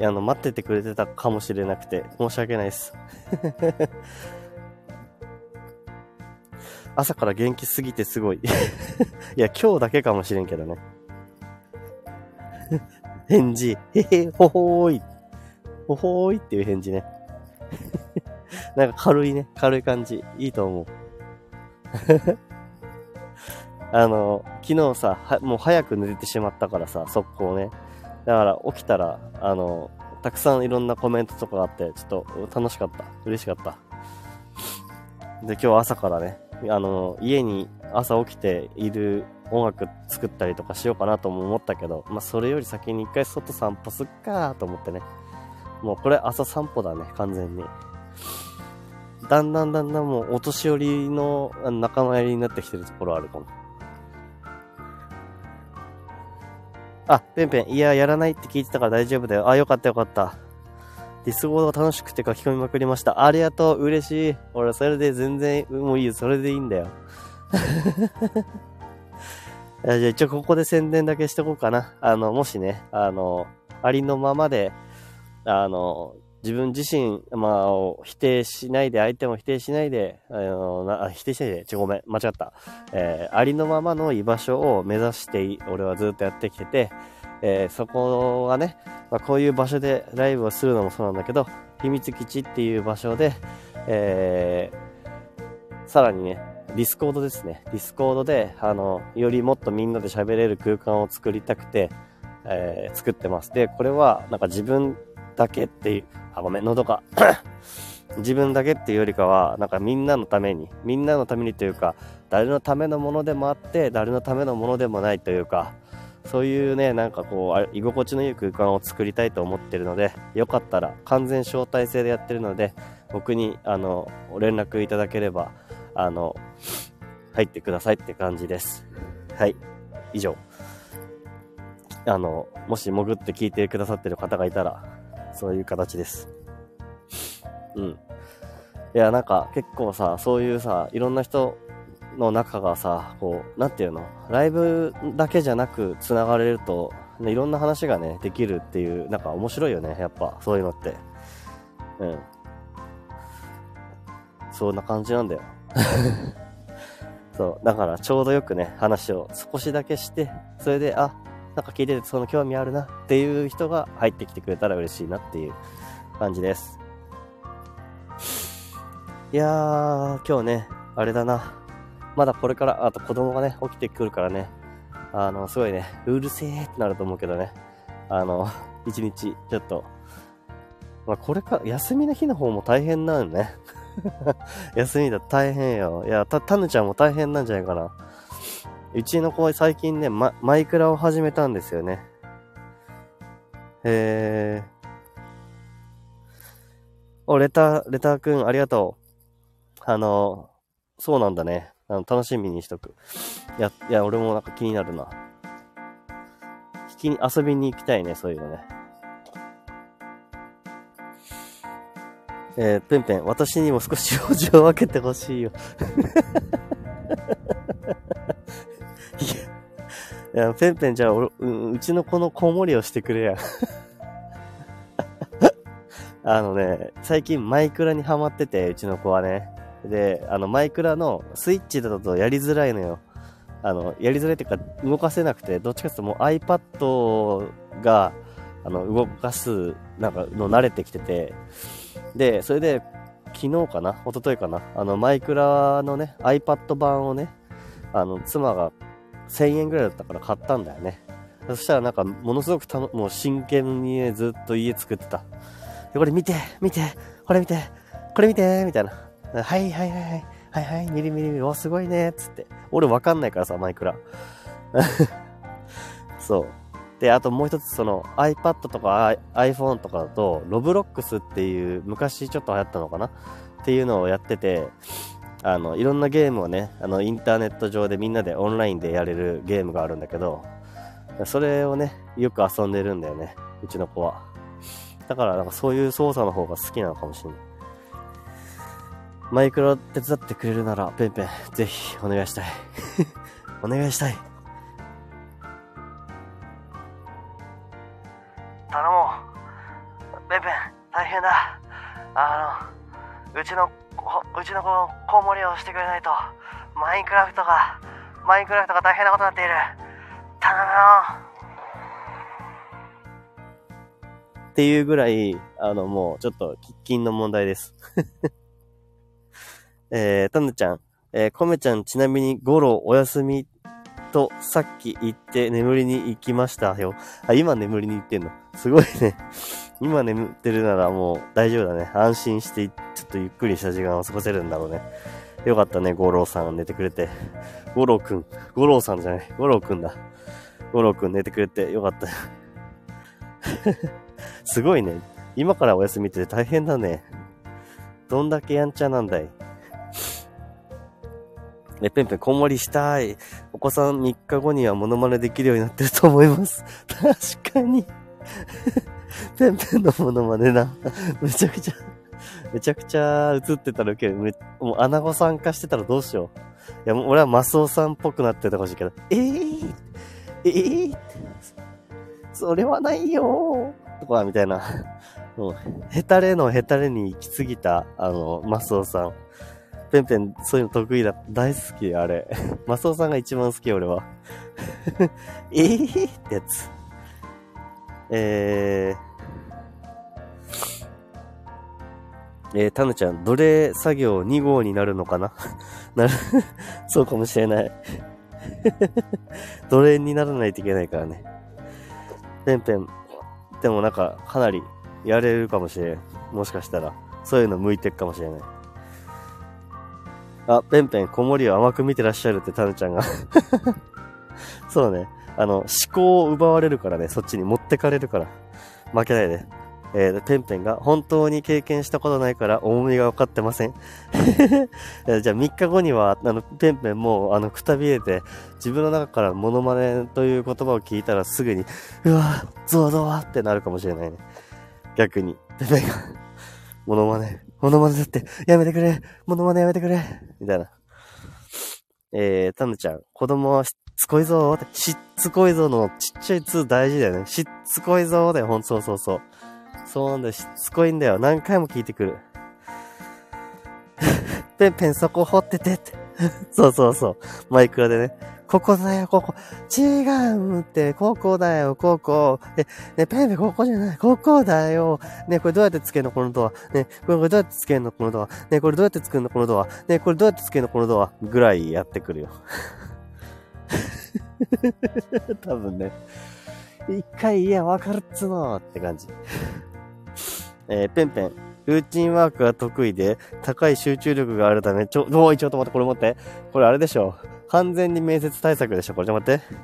S1: あの、待っててくれてたかもしれなくて、申し訳ないです。朝から元気すぎてすごい。いや、今日だけかもしれんけどね。返事、へへ、ほほーい。ほほーいっていう返事ね。なんか軽いね、軽い感じ。いいと思う。あの、昨日さ、もう早く寝てしまったからさ、速攻ね。だから起きたら、あの、たくさんいろんなコメントとかがあって、ちょっと楽しかった。嬉しかった。で、今日朝からね、あの、家に朝起きている音楽作ったりとかしようかなとも思ったけど、まあ、それより先に一回外散歩すっかと思ってね。もうこれ朝散歩だね、完全に。だんだんだんだんもうお年寄りの仲間入りになってきてるところあるかも。あ、ペンペン、いや、やらないって聞いてたから大丈夫だよ。あ、よかったよかった。 Discord が楽しくて書き込みまくりました。ありがとう、嬉しい。俺、それで全然、もういいよ、それでいいんだよ。じゃあ一応ここで宣伝だけしとこうかな。あの、もしね、あの、ありのままで、あの、自分自身、まあ、否定しないで、相手も否定しないで、あの、な否定しないで、ちょ、ごめん、間違った。えー、ありのままの居場所を目指して、俺はずっとやってきてて、えー、そこはね、まあ、こういう場所でライブをするのもそうなんだけど、秘密基地っていう場所で、えー、さらにね、 Discord ですね。 Discord で、あの、よりもっとみんなで喋れる空間を作りたくて、えー、作ってます。で、これは、なんか自分だけっていう、あ、ごめん、喉が。自分だけっていうよりかは、なんかみんなのために、みんなのためにというか、誰のためのものでもあって、誰のためのものでもないというか、そういうね、なんかこう、居心地のいい空間を作りたいと思ってるので、よかったら完全招待制でやってるので、僕に、あの、連絡いただければ、あの、入ってくださいって感じです。はい。以上。あの、もし潜って聞いてくださってる方がいたら、そういう形です。うん。いや、なんか結構さ、そういうさ、いろんな人の中がさ、こう、なんていうの？ライブだけじゃなく繋がれると、いろんな話がね、できるっていう、なんか面白いよね、やっぱ、そういうのって。うん。そんな感じなんだよ。そう。だからちょうどよくね、話を少しだけして、それで、あ、なんか聞いててその興味あるなっていう人が入ってきてくれたら嬉しいなっていう感じです。いやー、今日ね、あれだな。まだこれから、あと子供がね、起きてくるからね、あの、すごいね、うるせーってなると思うけどね、あの、一日、ちょっと、まあ、これか、休みの日の方も大変なのね。休みだ大変よ。いや、た、たぬちゃんも大変なんじゃないかな。うちの子は最近ね、ま、マイクラを始めたんですよね。へえ。お、レター、レターくん、ありがとう。あの、そうなんだね。あの楽しみにしとく。いや、いや、俺もなんか気になるな。引きに、遊びに行きたいね、そういうのね。えー、ペンペン、私にも少し用事を分けてほしいよ。いや、ペンペンじゃあ、俺、ううちの子の子守りをしてくれや。あのね、最近マイクラにハマってて、うちの子はね。で、あの、マイクラのスイッチだとやりづらいのよ。あの、やりづらいっていうか、動かせなくて、どっちかっていうともう iPad が、あの、動かす、なんか、の慣れてきてて、で、それで、昨日かな？一昨日かな？あの、マイクラのね、iPad 版をね、あの、妻が1000円ぐらいだったから買ったんだよね。そしたらなんか、ものすごくたの、もう真剣にね、ずっと家作ってた。これ見て、見て、これ見て、これ見て、みたいな。はいはいはいはい、はいはい、ミリミリミリ、お、すごいね、つって。俺わかんないからさ、マイクラ。そう。で、あともう一つその iPad とか iPhone とかだと、ロブロックスっていう、昔ちょっと流行ったのかな？っていうのをやってて、あの、いろんなゲームをね、あの、インターネット上でみんなでオンラインでやれるゲームがあるんだけど、それをね、よく遊んでるんだよね、うちの子は。だからなんかそういう操作の方が好きなのかもしれない。マイクロ手伝ってくれるなら、ペンペン、ぜひお願いしたい。お願いしたい。頼もう。ペンペン、大変だ。あの、うちの、うちの子の子守りをしてくれないと、マインクラフトが、マインクラフトが大変なことになっている。頼むよ。っていうぐらい、あの、もう、ちょっと、喫緊の問題です。えー、タヌちゃん、えー、コメちゃん、ちなみに、ゴロ、おやすみ、と、さっき言って眠りに行きましたよ。あ、今眠りに行ってんの？すごいね。今眠ってるならもう大丈夫だね。安心して、ちょっとゆっくりした時間を過ごせるんだろうね。よかったね、五郎さん寝てくれて。五郎くん。五郎さんじゃない。五郎くんだ。五郎くん寝てくれてよかった。すごいね。今からお休みって大変だね。どんだけやんちゃなんだい。え、ペンペン、こんもりしたい。お子さん3日後にはモノマネできるようになってると思います。確かに。ペンペンのモノマネな。めちゃくちゃ、めちゃくちゃ映ってたらウケる。めもう、アナゴさん化してたらどうしよう。いや、もう俺はマスオさんっぽくなってたかもしいけど、えー、えー、それはないよーとか、みたいな。もう、ヘタレのヘタレに行き過ぎた、あの、マスオさん。ペンペン、そういうの得意だ。大好き、あれ。マスオさんが一番好き、俺は。えーってやつ。えー、えー、タヌちゃん、奴隷作業2号になるのかな？なる、そうかもしれない。奴隷にならないといけないからね。ペンペン、でもなんか、かなりやれるかもしれん。もしかしたら。そういうの向いてるかもしれない。あ、ペンペン、子守を甘く見てらっしゃるってタヌちゃんが。そうね。あの、思考を奪われるからね、そっちに持ってかれるから。負けないで。えー、ペンペンが本当に経験したことないから重みが分かってません。えじゃあ3日後には、あの、ペンペンもう、あの、くたびれて、自分の中からモノマネという言葉を聞いたらすぐに、うわゾワゾワってなるかもしれないね。逆に。ペンペンが、モノマネ、モノマネだって、やめてくれモノマネやめてくれみたいな。えー、タヌちゃん、子供はしつこいぞーって、しっつこいぞのちっちゃい2大事だよね。しっつこいぞーだよ、ほんとそうそうそう。そうなんだよ、しつこいんだよ。何回も聞いてくる。ペンペンそこ掘っててって。そうそうそう。マイクラでね。ここだよ、ここ。違うって、ここだよ、ここ。え、ね、ペンペンここじゃない、ここだよ。ね、これどうやってつけるのこのドア。ね、これどうやってつけるのこのドア。ね、これどうやってつけるのこのドア。ね、これどうやってつけるのこのドア。ぐらいやってくるよ。多分ね。一回、いや、わかるっつのって感じ。えー、ペンペン。ルーチンワークが得意で、高い集中力があるため、ちょ、もう一応と待って、これ持って。これあれでしょ。完全に面接対策でしょ。これちょっと待って。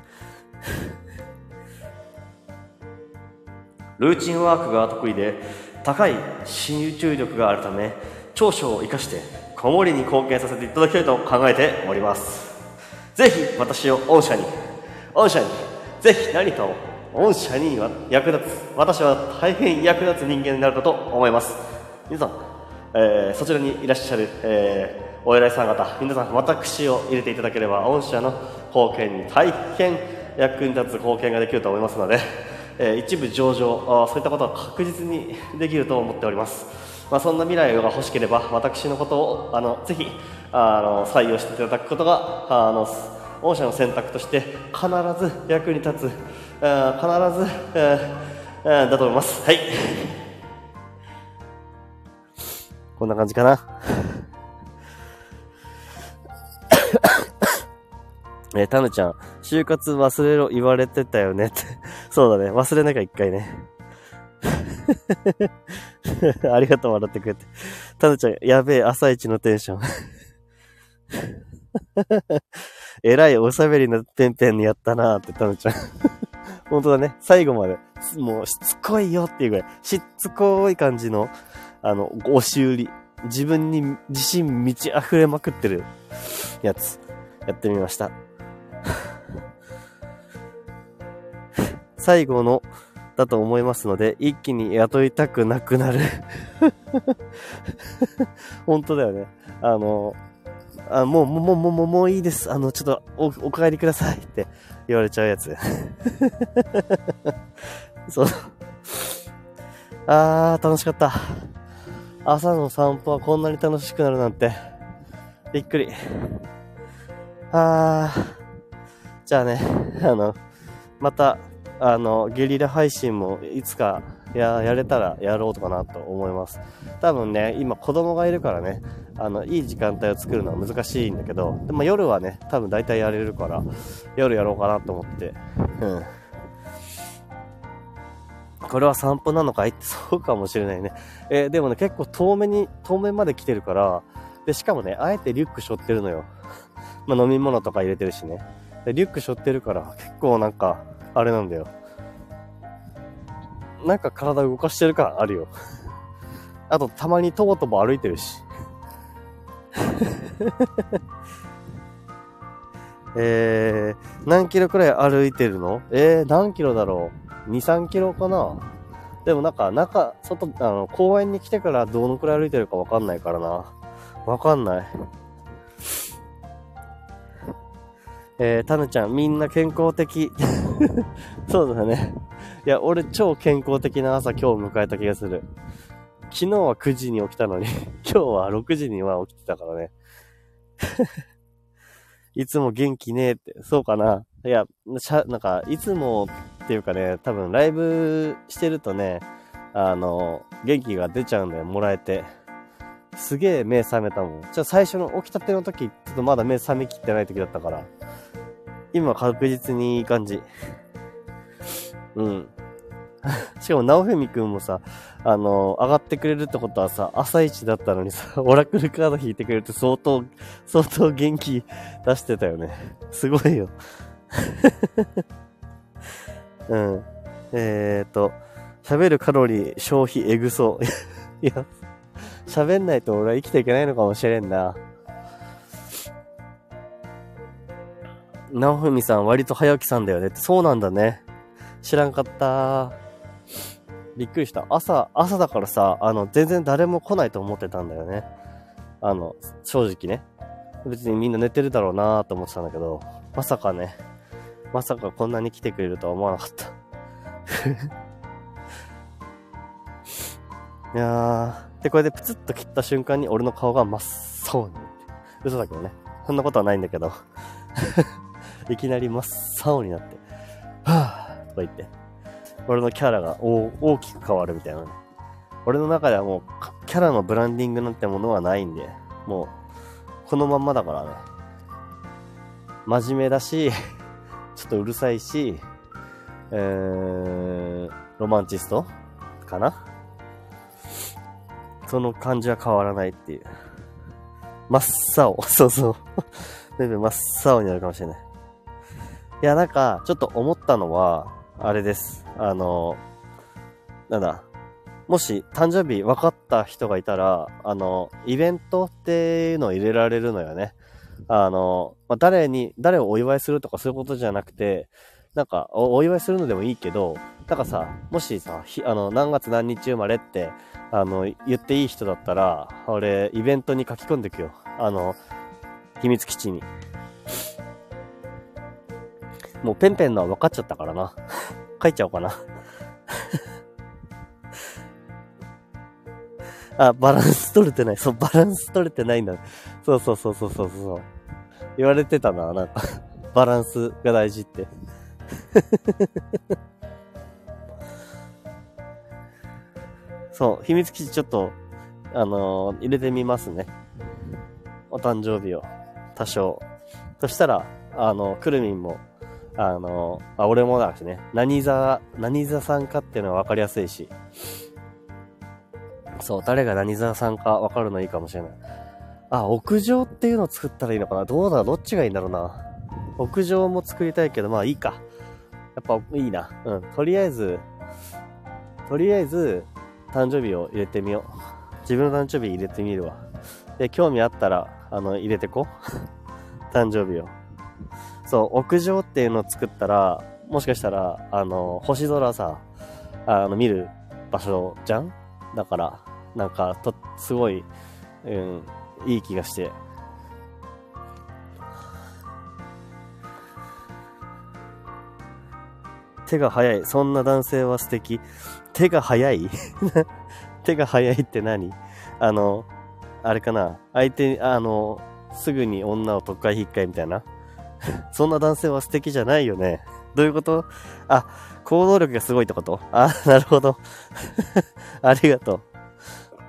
S1: ルーチンワークが得意で、高い集中力があるため、長所を活かして、子守に貢献させていただきたいと考えております。ぜひ、私を御社に、御社に、ぜひ何かを、御社に役立つ、私は大変役立つ人間になるかと思います。皆さん、えー、そちらにいらっしゃる、えー、お偉いさん方、皆さん、私を入れていただければ、御社の貢献に大変役に立つ貢献ができると思いますので、えー、一部上場、そういったことは確実にできると思っております。まあ、そんな未来が欲しければ、私のことを、あの、ぜひ、あの、採用していただくことが、あの、御社の選択として必ず役に立つ、必ず、えー、だと思います。はい。こんな感じかな。えー、タヌちゃん、就活忘れろ言われてたよねって。そうだね。忘れなきゃ一回ね。ありがとう、笑ってくれて。タヌちゃん、やべえ、朝一のテンション。えらいおしゃべりなペンペンにやったなーって、タヌちゃん。本当だね。最後まで、もうしつこいよっていうぐらい、しつこい感じの、あの、押し売り。自分に自信満ち溢れまくってるやつ、やってみました。最後の、だと思いますので、一気に雇いたくなくなる。本当だよね。あの、あもう、もう、もう、もう、もういいです。あの、ちょっとお、お帰りくださいって言われちゃうやつ。そう。あー、楽しかった。朝の散歩はこんなに楽しくなるなんて。びっくり。あー。じゃあね、あの、また、あの、ゲリラ配信もいつかや、やれたらやろうかなと思います。多分ね、今子供がいるからね、あの、いい時間帯を作るのは難しいんだけど、でも夜はね、多分大体やれるから、夜やろうかなと思って、うん。これは散歩なのかい？っ てそうかもしれないね。えー、でもね、結構遠目に、遠目まで来てるから、で、しかもね、あえてリュック背負ってるのよ。まあ、飲み物とか入れてるしね。で、リュック背負ってるから、結構なんか、あれなんだよ。なんか体動かしてる感あるよ。あと、たまにとぼとぼ歩いてるし。えー、何キロくらい歩いてるの？えー、何キロだろう ?2、3キロかな？でもなんか、中、外、あの、公園に来てからどのくらい歩いてるかわかんないからな。わかんない。えー、タヌちゃん、みんな健康的。そうだね。いや、俺超健康的な朝今日迎えた気がする。昨日は9時に起きたのに 今日は6時には起きてたからね。いつも元気ねえって、そうかな。いや、しゃ、なんか、いつもっていうかね、多分ライブしてるとね、あの、元気が出ちゃうんだよ、もらえて。すげえ目覚めたもん。じゃあ最初の起きたての時、ちょっとまだ目覚めきってない時だったから。今確実にいい感じ。うん。しかも、直文くんもさ、あの、上がってくれるってことはさ、朝一だったのにさ、オラクルカード引いてくれるって相当、相当元気出してたよね。すごいよ。うん。えーと、喋るカロリー消費エグそう。いや、喋んないと俺は生きていけないのかもしれんな。直文さん割と早起きさんだよねって、そうなんだね。知らんかった。びっくりした。朝、朝だからさ、あの、全然誰も来ないと思ってたんだよね。あの、正直ね。別にみんな寝てるだろうなと思ってたんだけど、まさかね、まさかこんなに来てくれるとは思わなかった。いやー、で、これでプツッと切った瞬間に俺の顔が真っ青に。嘘だけどね。そんなことはないんだけど。いきなり真っ青になって、はぁ、とか言って。俺のキャラが大きく変わるみたいなね。俺の中ではもう、キャラのブランディングなんてものはないんで、もう、このまんまだからね。真面目だし、ちょっとうるさいし、えー、ロマンチストかな？その感じは変わらないっていう。真っ青。そうそう。全部真っ青になるかもしれない。いや、なんか、ちょっと思ったのは、あれです。あの、なんだ。もし誕生日分かった人がいたら、あの、イベントっていうのを入れられるのよね。あの、まあ、誰に、誰をお祝いするとかそういうことじゃなくて、なんかお、お祝いするのでもいいけど、なんかさ、もしさ、あの、何月何日生まれって、あの、言っていい人だったら、俺、イベントに書き込んでくよ。あの、秘密基地に。もうペンペンのは分かっちゃったからな。書いちゃおうかな。あ、バランス取れてない。そう、バランス取れてないんだ。そうそうそうそうそうそう。言われてたな、なんか。バランスが大事って。そう、秘密基地ちょっと、あのー、入れてみますね。お誕生日を。多少。そしたら、あの、くるみんもあの、あ、俺もだしね、何座、何座さんかっていうのは分かりやすいし、そう、誰が何座さんか分かるのいいかもしれない。あ、屋上っていうのを作ったらいいのかなどうだどっちがいいんだろうな。屋上も作りたいけど、まあいいか。やっぱいいな。うん。とりあえず、とりあえず、誕生日を入れてみよう。自分の誕生日入れてみるわ。で、興味あったら、あの、入れてこ。誕生日を。そう、屋上っていうのを作ったら、もしかしたら、あの、星空さ、あの、見る場所じゃん？だから、なんか、と、すごい、うん、いい気がして。手が早い。そんな男性は素敵。手が早い？手が早いって何？あの、あれかな？相手、あの、すぐに女を特会引っかえみたいな？そんな男性は素敵じゃないよね。どういうこと？あ、行動力がすごいってこと？あ、なるほど。ありがと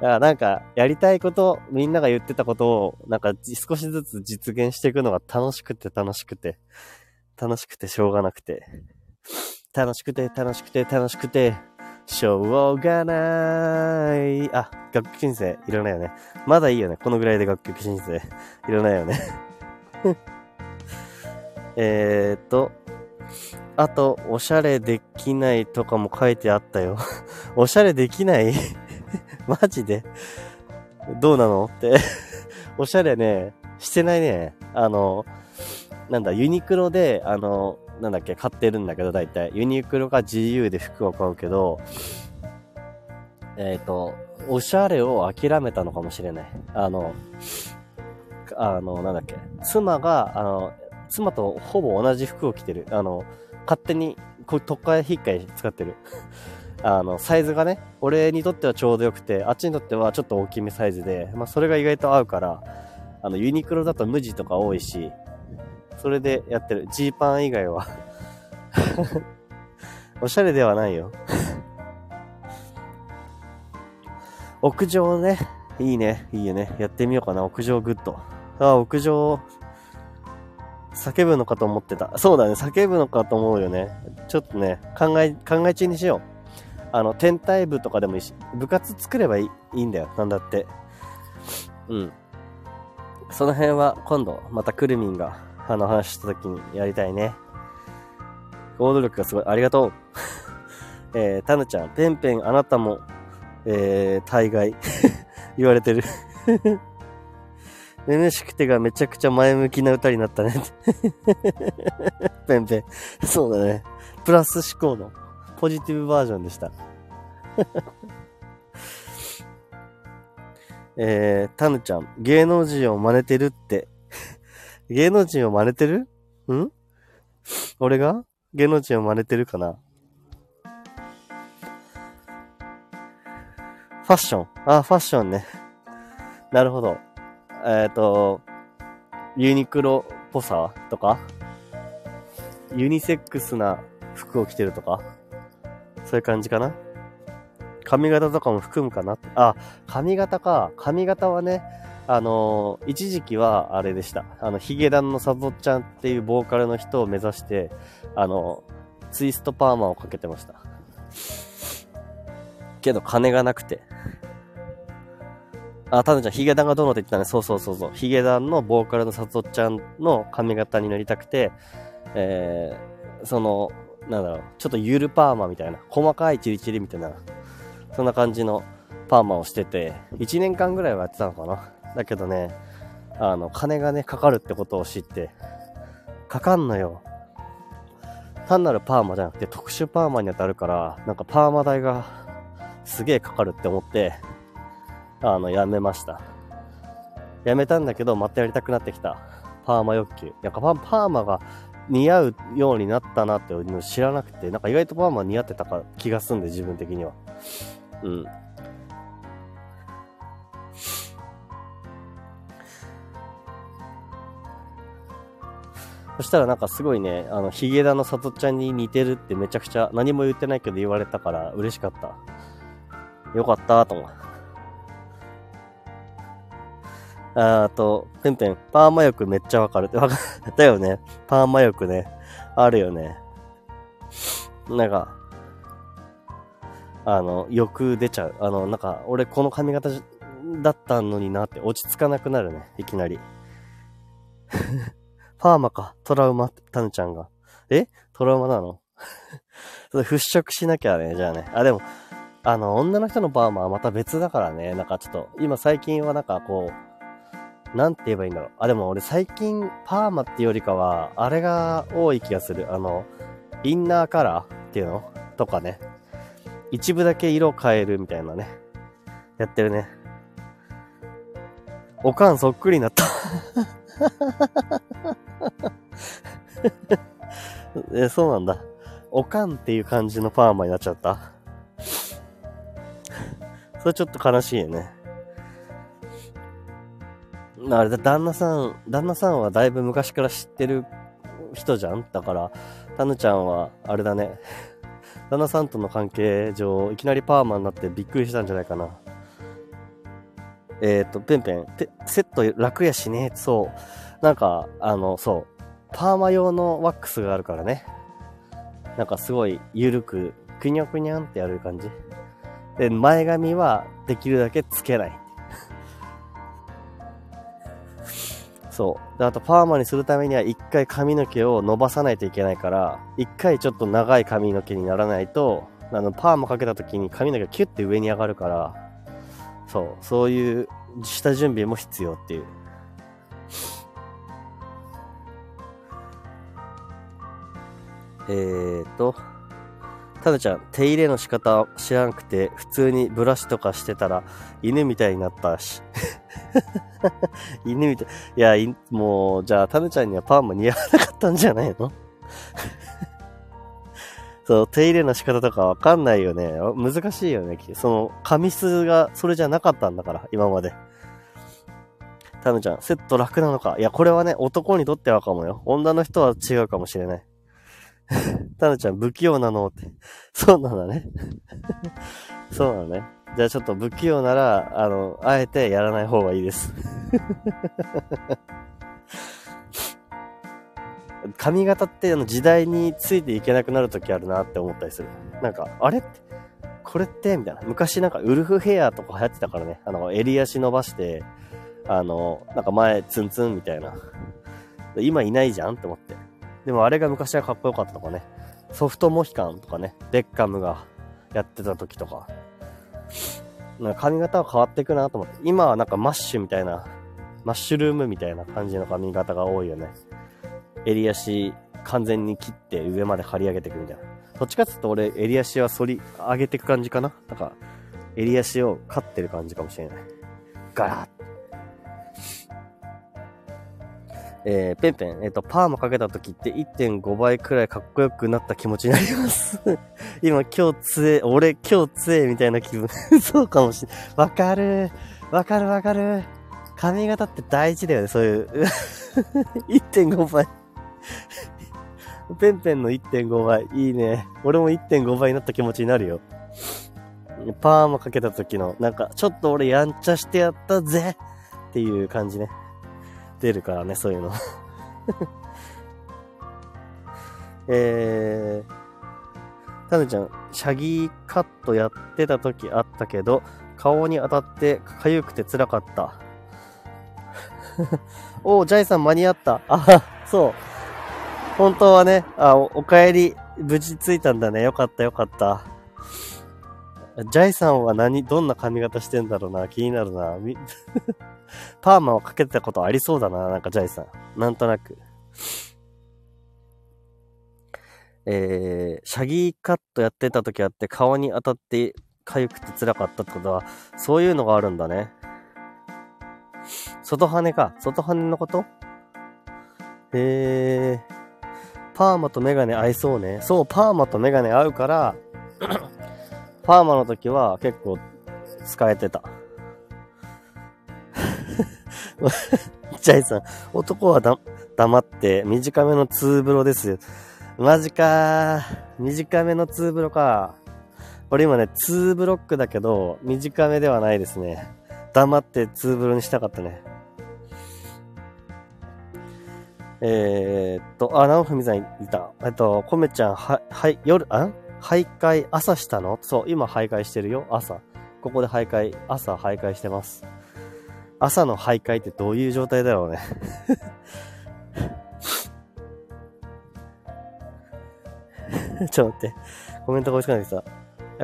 S1: う。あなんか、やりたいこと、みんなが言ってたことを、なんか少しずつ実現していくのが楽しくて楽しくて、楽しくてしょうがなくて。楽しくて楽しくて楽しくて、しょうがない。あ、楽曲申請いらないよね。まだいいよね。このぐらいで楽曲申請いらないよね。えーっと、あと、おしゃれできないとかも書いてあったよ。おしゃれできない？マジで？どうなのって。おしゃれね、してないね。あの、なんだ、ユニクロで、あの、なんだっけ、買ってるんだけど、大体。ユニクロが GU で服を買うけど、えっ、と、おしゃれを諦めたのかもしれない。あの、あの、なんだっけ、妻が、あの、妻とほぼ同じ服を着てる。あの、勝手に、こう、特化引っかい使ってる。あの、サイズがね、俺にとってはちょうどよくて、あっちにとってはちょっと大きめサイズで、まあ、それが意外と合うから、あの、ユニクロだと無地とか多いし、それでやってる。ジーパン以外は おしゃれではないよ 屋上ね。いいね。いいよね。やってみようかな。屋上グッド。あ、屋上、叫ぶのかと思ってた。そうだね。叫ぶのかと思うよね。ちょっとね、考え、考え中にしよう。あの、天体部とかでもいいし、部活作ればいいいいんだよ。なんだって。うん。その辺は今度、またくるみんが、あの話した時にやりたいね。行動力がすごい。ありがとう。えー、たぬちゃん、ペンペンあなたも、えー、大概、言われてる。めめしくてがめちゃくちゃ前向きな歌になったね。ペンペン。そうだね。プラス思考のポジティブバージョンでした。えー、たぬちゃん、芸能人を真似てるって。芸能人を真似てる？ん？俺が？芸能人を真似てるかな？ファッション。あ、ファッションね。なるほど。えっ、と、ユニクロっぽさとかユニセックスな服を着てるとかそういう感じかな？髪型とかも含むかな？あ、髪型か。髪型はね、あのー一時期はあれでした。あの、ヒゲダンのサボちゃんっていうボーカルの人を目指して、あのツイストパーマをかけてました。けど金がなくて。あ、たぬちゃん、ヒゲダンがどうのって言ったね。そうそうそうそう。ヒゲダンのボーカルのサトちゃんの髪型になりたくて、えー、その、なんだろう、ちょっとゆるパーマみたいな、細かいチリチリみたいな、そんな感じのパーマをしてて、1年間ぐらいはやってたのかな。だけどね、あの、金がね、かかるってことを知って、かかんのよ。単なるパーマじゃなくて特殊パーマに当たるから、なんかパーマ代がすげえかかるって思って、あの、やめました。やめたんだけど、またやりたくなってきた。パーマ欲求。なんかパーマが似合うようになったなって知らなくて、なんか意外とパーマ似合ってたか気がすんで、自分的には。うん。そしたらなんかすごいね、あの、ヒゲダのさとちゃんに似てるってめちゃくちゃ何も言ってないけど言われたから嬉しかった。よかったと思う。あーと、ペンペン、パーマ欲めっちゃわかるってわかる。だよね。パーマ欲ね。あるよね。なんか、あの、欲出ちゃう。あの、なんか、俺この髪型だったのになって落ち着かなくなるね。いきなり。パーマか。トラウマ、タヌちゃんが。え？トラウマなの？そ れ払拭しなきゃね、じゃあね。あ、でも、あの、女の人のパーマはまた別だからね。なんかちょっと、今最近はなんかこう、なんて言えばいいんだろう。あ、でも俺最近パーマってよりかは、あれが多い気がする。あの、インナーカラーっていうの？とかね。一部だけ色変えるみたいなね。やってるね。おかんそっくりになった。え、そうなんだ。おかんっていう感じのパーマになっちゃった。それちょっと悲しいよね。あれだ、旦那さん、旦那さんはだいぶ昔から知ってる人じゃん？だから、タヌちゃんは、あれだね。旦那さんとの関係上、いきなりパーマになってびっくりしたんじゃないかな。えっ、ー、と、ペンペン、セット楽やしね。そう。なんか、あの、そう。パーマ用のワックスがあるからね。なんかすごい緩く、くにゃくにゃんってやる感じ。で、前髪はできるだけつけない。そう。あとパーマにするためには一回髪の毛を伸ばさないといけないから、一回ちょっと長い髪の毛にならないと、あの、パーマかけた時に髪の毛がキュッて上に上がるから、そう、そういう下準備も必要っていう。えーと、ただちゃん、手入れの仕方知らなくて、普通にブラシとかしてたら、犬みたいになったし。犬みたい。いや、いもう、じゃあ、タヌちゃんにはパーマ似合わなかったんじゃないの？そう、手入れの仕方とかわかんないよね。難しいよね。その、髪質がそれじゃなかったんだから、今まで。タヌちゃん、セット楽なのか？いや、これはね、男にとってはかもよ。女の人は違うかもしれない。タヌちゃん不器用なのって。そうなんだね。そうなのね。じゃあちょっと不器用なら、あの、あえてやらない方がいいです。髪型ってあの時代についていけなくなる時あるなって思ったりする。なんか、あれこれってみたいな。昔なんかウルフヘアとか流行ってたからね。あの、襟足伸ばして、あの、なんか前ツンツンみたいな。今いないじゃんって思って。でもあれが昔はかっこよかったとかね。ソフトモヒカンとかね。ベッカムがやってた時とか。なんか髪型は変わっていくなと思って。今はなんかマッシュみたいな、マッシュルームみたいな感じの髪型が多いよね。襟足完全に切って上まで張り上げていくみたいな。どっちかっていうと俺、襟足は反り上げていく感じかななんか、襟足を刈ってる感じかもしれない。ガラッえー、ペンペン、えっ、ー、と、パーマかけた時って1.5倍くらいかっこよくなった気持ちになります 今、今日つえ、俺今日つえみたいな気分 そうかもしれわかる。わかるわかる。髪型って大事だよね、そういう。1.5倍ペンペンの1.5倍。いいね。俺も1.5倍になった気持ちになるよ。パーマかけた時の、なんか、ちょっと俺やんちゃしてやったぜっていう感じね。出るからね、そういうの。えー、タヌちゃん、シャギーカットやってた時あったけど、顔に当たって痒くて辛かった。おう、ジャイさん間に合った。あ、そう。本当はね、あ、お、お帰り、無事着いたんだね。よかったよかった。ジャイさんは何、どんな髪型してんだろうな。気になるな。パーマをかけてたことありそうだな。なんかジャイさん。なんとなく。えー、シャギーカットやってた時あって顔に当たって痒くて辛かったってことは、そういうのがあるんだね。外羽か。外羽のこと？へえ。パーマとメガネ合いそうね。そう、パーマとメガネ合うからパーマの時は結構使えてた。ジャイさん、男はだ、黙って短めのツーブロです。マジか短めのツーブロか。俺今ね、ツーブロックだけど、短めではないですね。黙ってツーブロにしたかったね。えー、っと、あ、直文さんいた。えっと、コメちゃん、は、はい、夜、あん？徘徊、朝したの？そう、今徘徊してるよ、朝。ここで徘徊、朝徘徊してます。朝の徘徊ってどういう状態だろうね ちょっと待って。コメントが欲しくなってきた。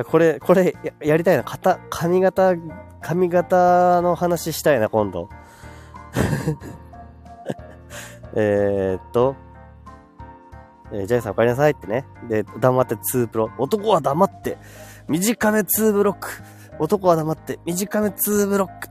S1: これ、これや、やりたいな。型、髪型、髪型の話したいな、今度。えっと、えー、ジャイさんお帰りなさいってね。で、黙って2プロ。男は黙って、短め2ブロック。男は黙って、短め2ブロック。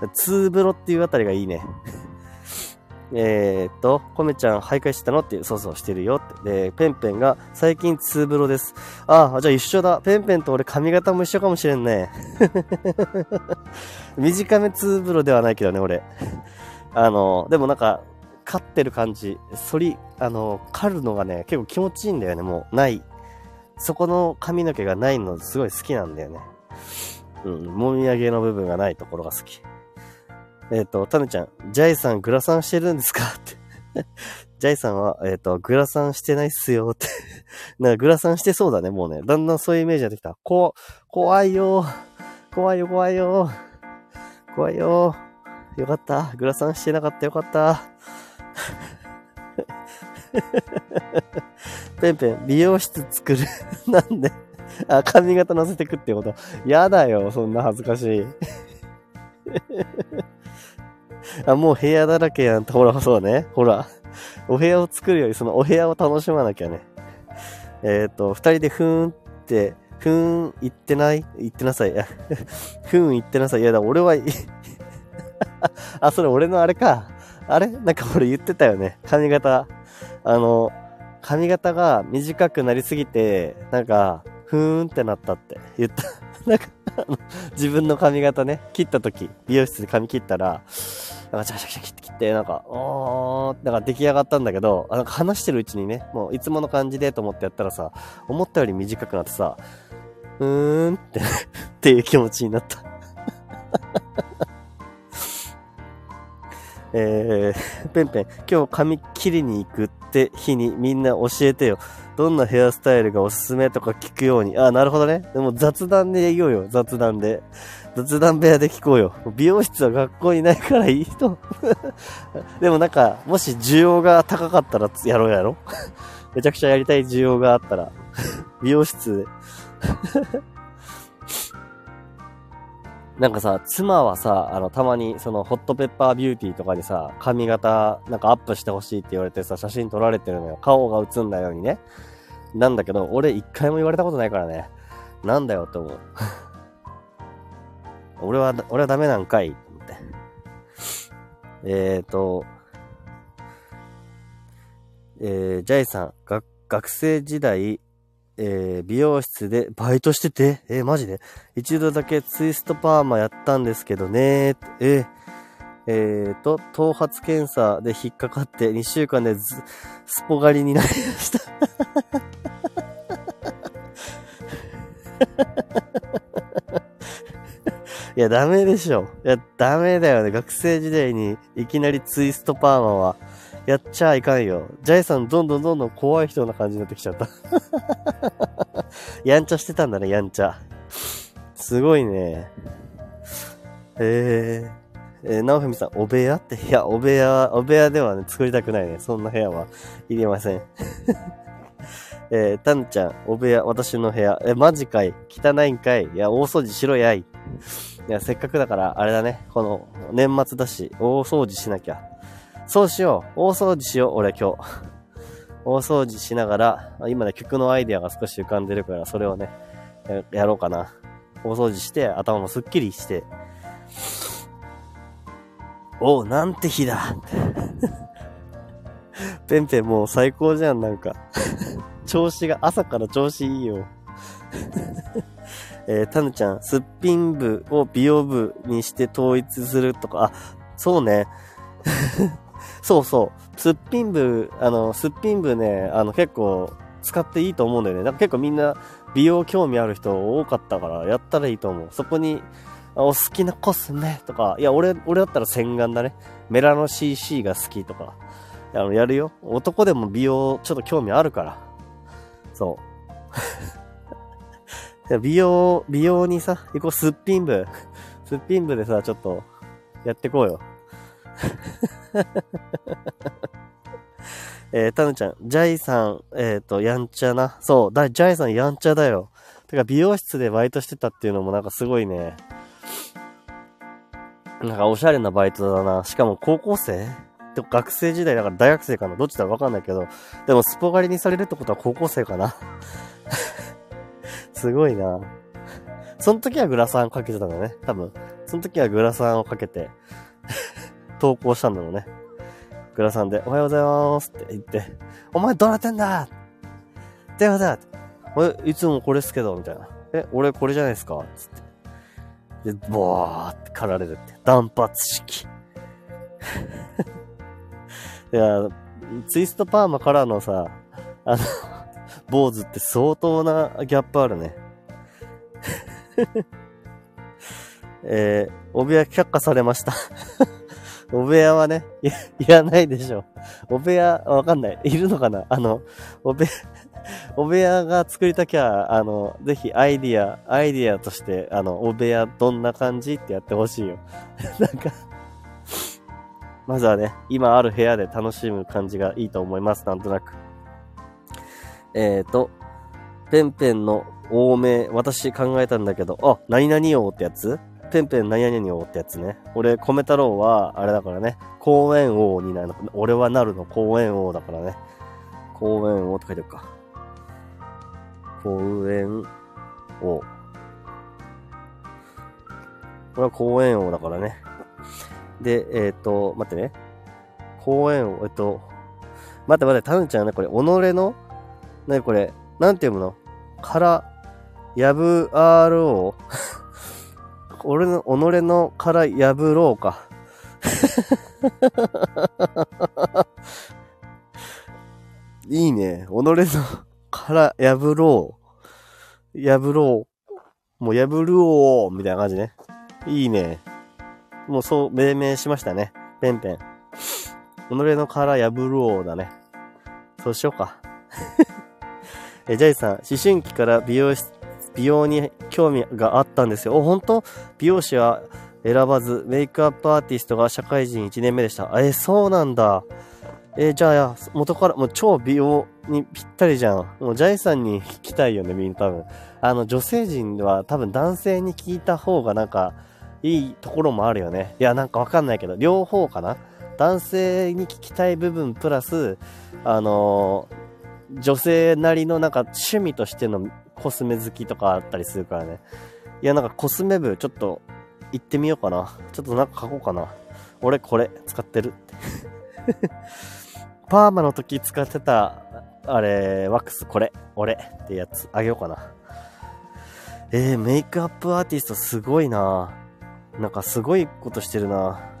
S1: 2ブロっていうあたりがいいね。え、っと、コメちゃん徘徊してたのって、そうそうしてるよって。で、ペンペンが最近ツーブロです。ああ、じゃあ一緒だ。ペンペンと俺髪型も一緒かもしれんね。短めツーブロではないけどね、俺。あの、でもなんか、刈ってる感じ。反り、あの、刈るのがね、結構気持ちいいんだよね、もう。ない。そこの髪の毛がないのすごい好きなんだよね。うん、もみあげの部分がないところが好き。えっ、と、タヌちゃん、ジャイさんグラサンしてるんですか？って。ジャイさんは、えっ、と、グラサンしてないっすよって。なんかグラサンしてそうだね、もうね。だんだんそういうイメージになってきた。こ、怖いよ怖いよ、怖いよ怖いよよかった。グラサンしてなかったよかった。ペンペン、美容室作る。なんで？あ、髪型乗せてくってこと？やだよ、そんな恥ずかしい。あ、もう部屋だらけやんと。ほら、そうね。ほら。お部屋を作るより、そのお部屋を楽しまなきゃね。えっ、と、二人でふーんって、ふーん言ってない？言ってなさい。ふーん言ってなさい。いやだ、俺は、あ、それ俺のあれか。あれ？なんか俺言ってたよね。髪型。あの、髪型が短くなりすぎて、なんか、ふーんってなったって言った。なんか、自分の髪型ね、切った時、美容室で髪切ったら、なんか、シャシャシャ切って切って、なんか、おー、なんか出来上がったんだけど、なんか話してるうちにね、もういつもの感じでと思ってやったらさ、思ったより短くなってさ、うーんって、っていう気持ちになった。えー、ペンペン、今日髪切りに行くって日にみんな教えてよ。どんなヘアスタイルがおすすめとか聞くように。あ、なるほどね。でも雑談で言おうよ。雑談で。雑談部屋で聞こうよ。美容室は学校にないからいいと。でもなんか、もし需要が高かったらやろうやろ。めちゃくちゃやりたい需要があったら。美容室で。なんかさ、妻はさ、あの、たまに、その、ホットペッパービューティーとかにさ、髪型、なんかアップしてほしいって言われてさ、写真撮られてるのよ。顔が映んないようにね。なんだけど、俺一回も言われたことないからね。なんだよって思う。俺は、俺はダメなんかいって思って。えーと、えー、ジャイさん、が学生時代、えー、美容室でバイトしてて、えー、マジで？一度だけツイストパーマやったんですけどね、えー、えーと、頭髪検査で引っかかって2週間でずスポ狩りになりました。いや、ダメでしょ。いや、ダメだよね。学生時代にいきなりツイストパーマは。やっちゃいかんよ。ジャイさん、どんどんどんどん怖い人な感じになってきちゃった。やんちゃしてたんだね、やんちゃ。すごいね。えー、えー、なおふみさん、お部屋って、いや、お部屋、お部屋ではね、作りたくないね。そんな部屋はいりません。えー、たんちゃん、お部屋、私の部屋。え、マジかい汚いんかいいや、大掃除しろやい。いや、せっかくだから、あれだね。この、年末だし、大掃除しなきゃ。そうしよう。大掃除しよう、俺今日。大掃除しながら、今ね、曲のアイデアが少し浮かんでるから、それをね、やろうかな。大掃除して、頭もすっきりして。おう、なんて日だ ペンペンもう最高じゃん、なんか。調子が、朝から調子いいよ。えー、タヌちゃん、すっぴん部を美容部にして統一するとか、あ、そうね。そうそう。すっぴん部、あの、すっぴん部ね、あの、結構使っていいと思うんだよね。なんか結構みんな美容興味ある人多かったから、やったらいいと思う。そこに、お好きなコスメとか、いや、俺、俺だったら洗顔だね。メラノ CC が好きとか、あの、やるよ。男でも美容ちょっと興味あるから。そう。美容、美容にさ、行こう、すっぴん部。すっぴん部でさ、ちょっと、やってこうよ。えー、たぬちゃん、ジャイさん、えっ、ー、と、やんちゃな。そう、だ、ジャイさんやんちゃだよ。てか、美容室でバイトしてたっていうのもなんかすごいね。なんかおしゃれなバイトだな。しかも高校生？でも学生時代だから大学生かなどっちだかわかんないけど。でもスポ狩りにされるってことは高校生かな すごいな。その時はグラサンかけてたんだね。多分。その時はグラサンをかけて投稿したんだろうね。グラさんで、おはようございますって言って、お前どうなってんだ電話だ俺、いつもこれっすけど、みたいな。え、俺これじゃないですか?つって。で、ボーって狩られるって。断髪式。いや、ツイストパーマからのさ、あの、坊主って相当なギャップあるね。えー、お部屋却下されました。お部屋はね、い、いらないでしょ。お部屋、わかんない。いるのかな？あの、お部屋、お部屋が作りたきゃ、あの、ぜひアイディア、アイディアとして、あの、お部屋どんな感じってやってほしいよ。なんか、まずはね、今ある部屋で楽しむ感じがいいと思います、なんとなく。えーと、ペンペンの王名、私考えたんだけど、あ、何々王ってやつ？ペンペン何々王ってやつね。俺、米太郎は、あれだからね、公園王になるの。俺はなるの公園王だからね。公園王って書いてあるか。公園王。これは公園王だからね。で、えっ、と、待ってね。公園王、えっと、待って待って、タヌちゃんね、これ、己の、なにこれ、なんて読むの？から、やぶあろう俺の、己のから破ろうか。いいね。己のから破ろう。破ろう。もう破るおうみたいな感じね。いいね。もうそう命名しましたね。ペンペン。己の殻破るおうだね。そうしようか。え、ジャイさん、思春期から美容室、美容に興味があったんですよ。お、本当？美容師は選ばず、メイクアップアーティストが社会人1年目でした。え、そうなんだ。えじゃあ、元から、もう超美容にぴったりじゃん。もうジャイさんに聞きたいよね、みんな多分。あの、女性陣は多分男性に聞いた方がなんか、いいところもあるよね。いや、なんかわかんないけど、両方かな男性に聞きたい部分プラス、あのー女性なりのなんか趣味としてのコスメ好きとかあったりするからね。いや、なんかコスメ部ちょっと行ってみようかな。ちょっとなんか書こうかな。俺これ使ってるって。パーマの時使ってた、あれ、ワックスこれ、俺ってやつあげようかな。えー、メイクアップアーティストすごいななんかすごいことしてるな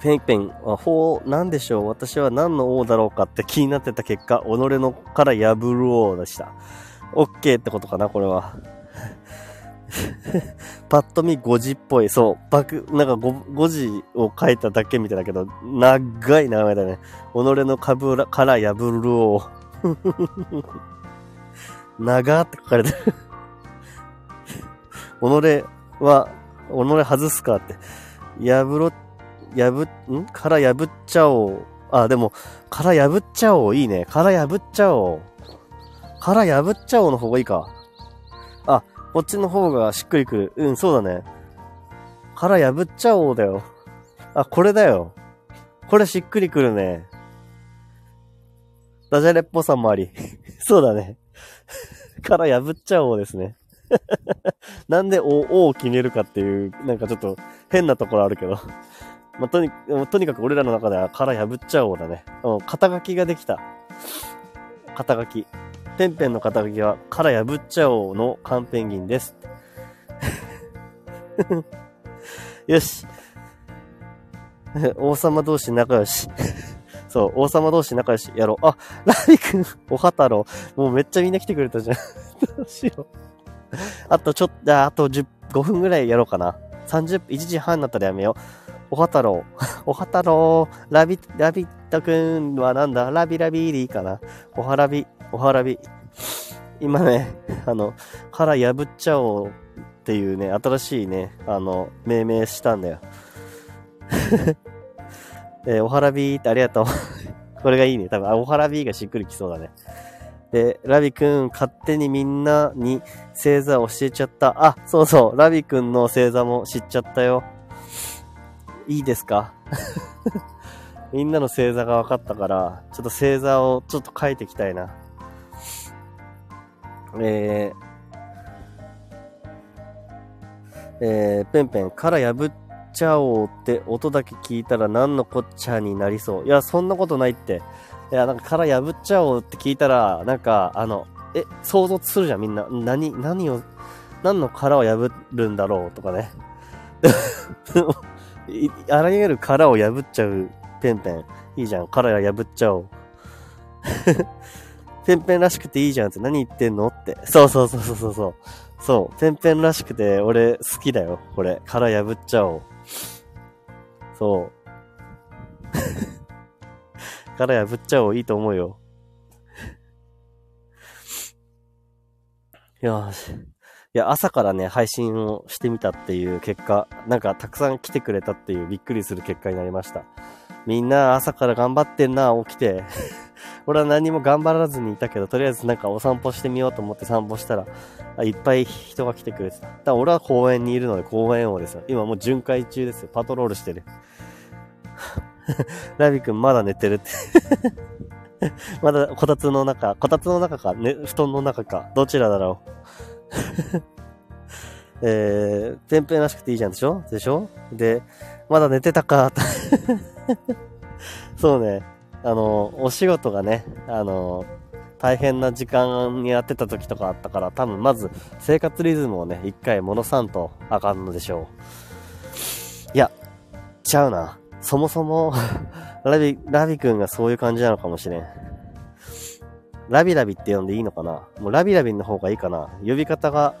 S1: ペンペン、法、なんでしょう？私は何の王だろうかって気になってた結果、己のから破る王でした。オッケーってことかなこれは。パッと見5時っぽい。そう。バク、なんか 5, 5時を書いただけみたいだけど、長い名前だね。己の株らから破る王。長って書かれてる。己は、己外すかって。破ろって、破、ん？から破っちゃおう。あ、でも、から破っちゃおう。いいね。から破っちゃおう。から破っちゃおうの方がいいか。あ、こっちの方がしっくりくる。うん、そうだね。から破っちゃおうだよ。あ、これだよ。これしっくりくるね。ダジャレっぽさもあり。そうだね。から破っちゃおうですね。なんでお、おを決めるかっていう、なんかちょっと変なところあるけど。まあ、とに、とにかく俺らの中ではから破っちゃおうだね。うん、肩書きができた。肩書き。ペンペンの肩書きは、から破っちゃおうのカンペンギンです。よし。王様同士仲良し。そう、王様同士仲良しやろう。あ、ラビ君、おはたろう。もうめっちゃみんな来てくれたじゃん。どうしよう。あとちょっと、あと10、5分ぐらいやろうかな。30、1時半になったらやめよう。おはたろう。おはたろう。ラビ、ラビットくんはなんだ？ラビラビーでいいかな。おはらび、おはらび。今ね、あの、から破っちゃおうっていうね、新しいね、あの、命名したんだよ。えーおはらびーってありがとう。これがいいね。多分、あおはらびーがしっくりきそうだね。で、ラビくん、勝手にみんなに星座教えちゃった。あ、そうそう、ラビくんの星座も知っちゃったよ。いいですか？みんなの星座が分かったから、ちょっと星座をちょっと書いていきたいな。えー、えー、ペンペン、から破っちゃおうって音だけ聞いたら何のこっちゃになりそう。いや、そんなことないって。いや、なんか殻破っちゃおうって聞いたら、なんか、あの、え、想像するじゃん、みんな。何、何を、何の殻を破るんだろうとかね。あらゆる殻を破っちゃうペンペン。いいじゃん。殻破っちゃおう。ペンペンらしくていいじゃんって何言ってんのって。そうそうそうそうそう。そう。ペンペンらしくて俺好きだよ。これ。殻破っちゃおう。そう。殻破っちゃおう。いいと思うよ。よし。いや、朝からね、配信をしてみたっていう結果、なんかたくさん来てくれたっていうびっくりする結果になりました。みんな朝から頑張ってんな、起きて。俺は何も頑張らずにいたけど、とりあえずなんかお散歩してみようと思って散歩したら、いっぱい人が来てくれてた。だ俺は公園にいるので公園王ですよ。今もう巡回中ですよ。パトロールしてる。ラビ君まだ寝てるって まだこたつの中、こたつの中か、ね、布団の中か、どちらだろう えー、ペンペンらしくていいじゃんでしょ？でしょ？で、まだ寝てたか そうね。あの、お仕事がね、あの、大変な時間にやってた時とかあったから、多分まず生活リズムをね、一回戻さんとあかんのでしょう。いや、ちゃうな。そもそも ラビ、ラビ君がそういう感じなのかもしれん。ラビラビって呼んでいいのかな？もうラビラビの方がいいかな？呼び方が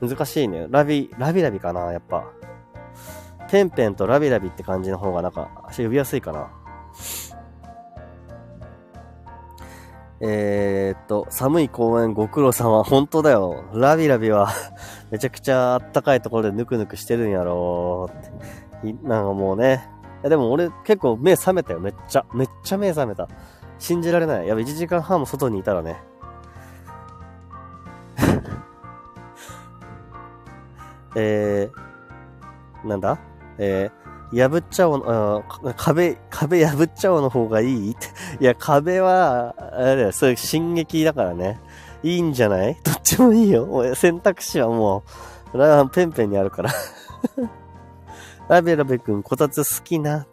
S1: 難しいね。ラビ、ラビラビかな？やっぱ。ペンペンとラビラビって感じの方がなんか呼びやすいかな？えー、っと、寒い公園ご苦労さんは本当だよ。ラビラビは めちゃくちゃあったかいところでぬくぬくしてるんやろって。なんかもうね。でも俺結構目覚めたよ。めっちゃ。めっちゃ目覚めた。信じられない。やべ、1時間半も外にいたらね。えー、なんだ？えー、破っちゃおう、あ壁、壁破っちゃおうの方がいい？って。いや、壁は、あれだよ、そういう進撃だからね。いいんじゃない？どっちもいいよ。選択肢はもう、ラペンペンにあるから。ラベラベ君、こたつ好きな？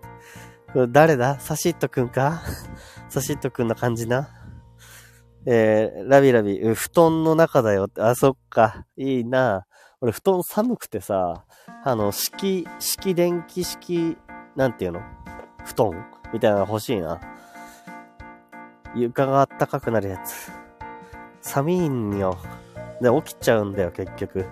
S1: 誰だ？サシットくんか？サシットくんな感じな。えー、ラビラビ、布団の中だよって。あ、そっか。いいな。俺、布団寒くてさ、あの、式、式電気式、なんていうの？布団？みたいなの欲しいな。床があったかくなるやつ。寒いんよ。で、起きちゃうんだよ、結局。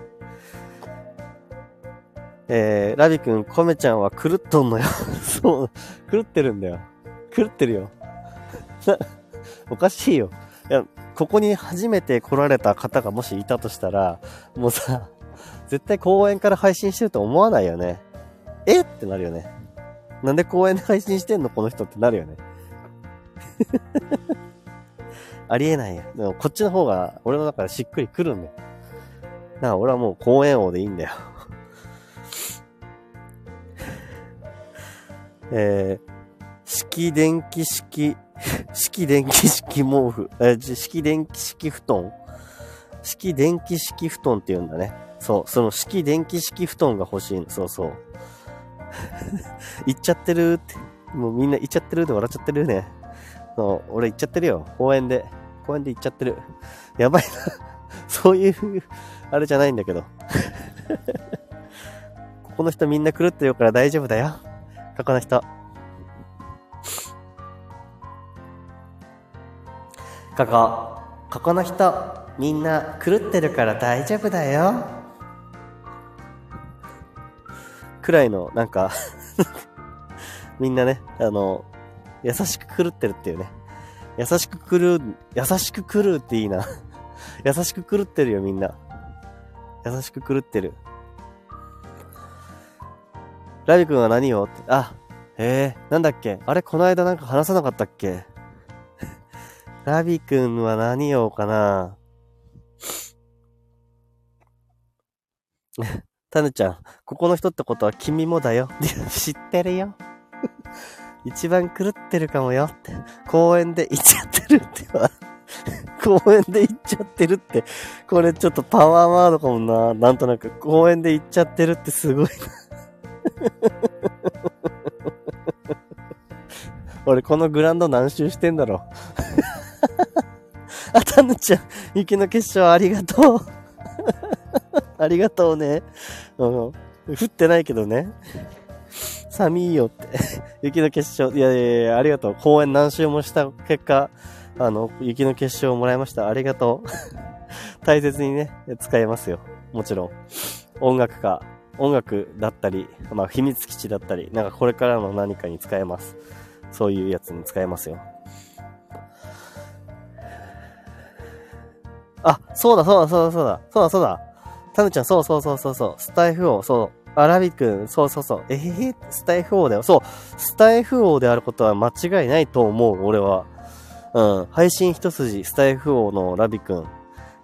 S1: えー、ラビ君、コメちゃんは狂っとんのよ。そう、狂ってるんだよ。狂ってるよ。おかしいよ。いや、ここに初めて来られた方がもしいたとしたら、もうさ、絶対公園から配信してると思わないよね。え？ってなるよね。なんで公園で配信してんの？この人ってなるよね。ありえないよ。でもこっちの方が俺の中でしっくりくるんだよ。だから俺はもう公園王でいいんだよ。えー、式電気式、式電気式毛布、え、式電気式布団式電気式布団って言うんだね。そう、その式電気式布団が欲しいの。そうそう。行っちゃってるって。もうみんな行っちゃってるって笑っちゃってるね。そう、俺行っちゃってるよ。公園で。公園で行っちゃってる。やばいな。そういう、あれじゃないんだけど。ここの人みんな狂ってるから大丈夫だよ。ここの人。ここ、ここの人、みんな狂ってるから大丈夫だよ。くらいの、なんか みんなね、あの、優しく狂ってるっていうね。優しく狂う、優しく狂うっていいな 優しく狂ってるよ、みんな。優しく狂ってる。ラビ君は何を？って、あ、えー、なんだっけ？あれ、この間なんか話さなかったっけ？ラビ君は何をかな？タヌちゃん、ここの人ってことは君もだよ。知ってるよ。一番狂ってるかもよって。公園で行っちゃってるっては。公園で行っちゃってるって。これちょっとパワーワードかもな。なんとなく。公園で行っちゃってるってすごいな。俺このグラウンド何周してんだろ。あ、たぬちゃん、雪の結晶ありがとう。ありがとうね。うん。降ってないけどね。寒いよって。雪の結晶、いやいやいや、ありがとう。公園何周もした結果、あの、雪の結晶をもらいました。ありがとう。大切にね、使えますよ。もちろん。音楽か、音楽だったり、まあ、秘密基地だったり、なんかこれからの何かに使えます。そういうやつに使えますよ。あ、そうだ、そうだ、そうだ、そうだ、そうだ、そうだ。タヌちゃん、そうそうそうそうそう、スタイフ王、そう、アラビ君、そうそうそう、えへへ、スタイフ王だよ。そう、スタイフ王であることは間違いないと思う、俺は。うん、配信一筋、スタイフ王のラビ君。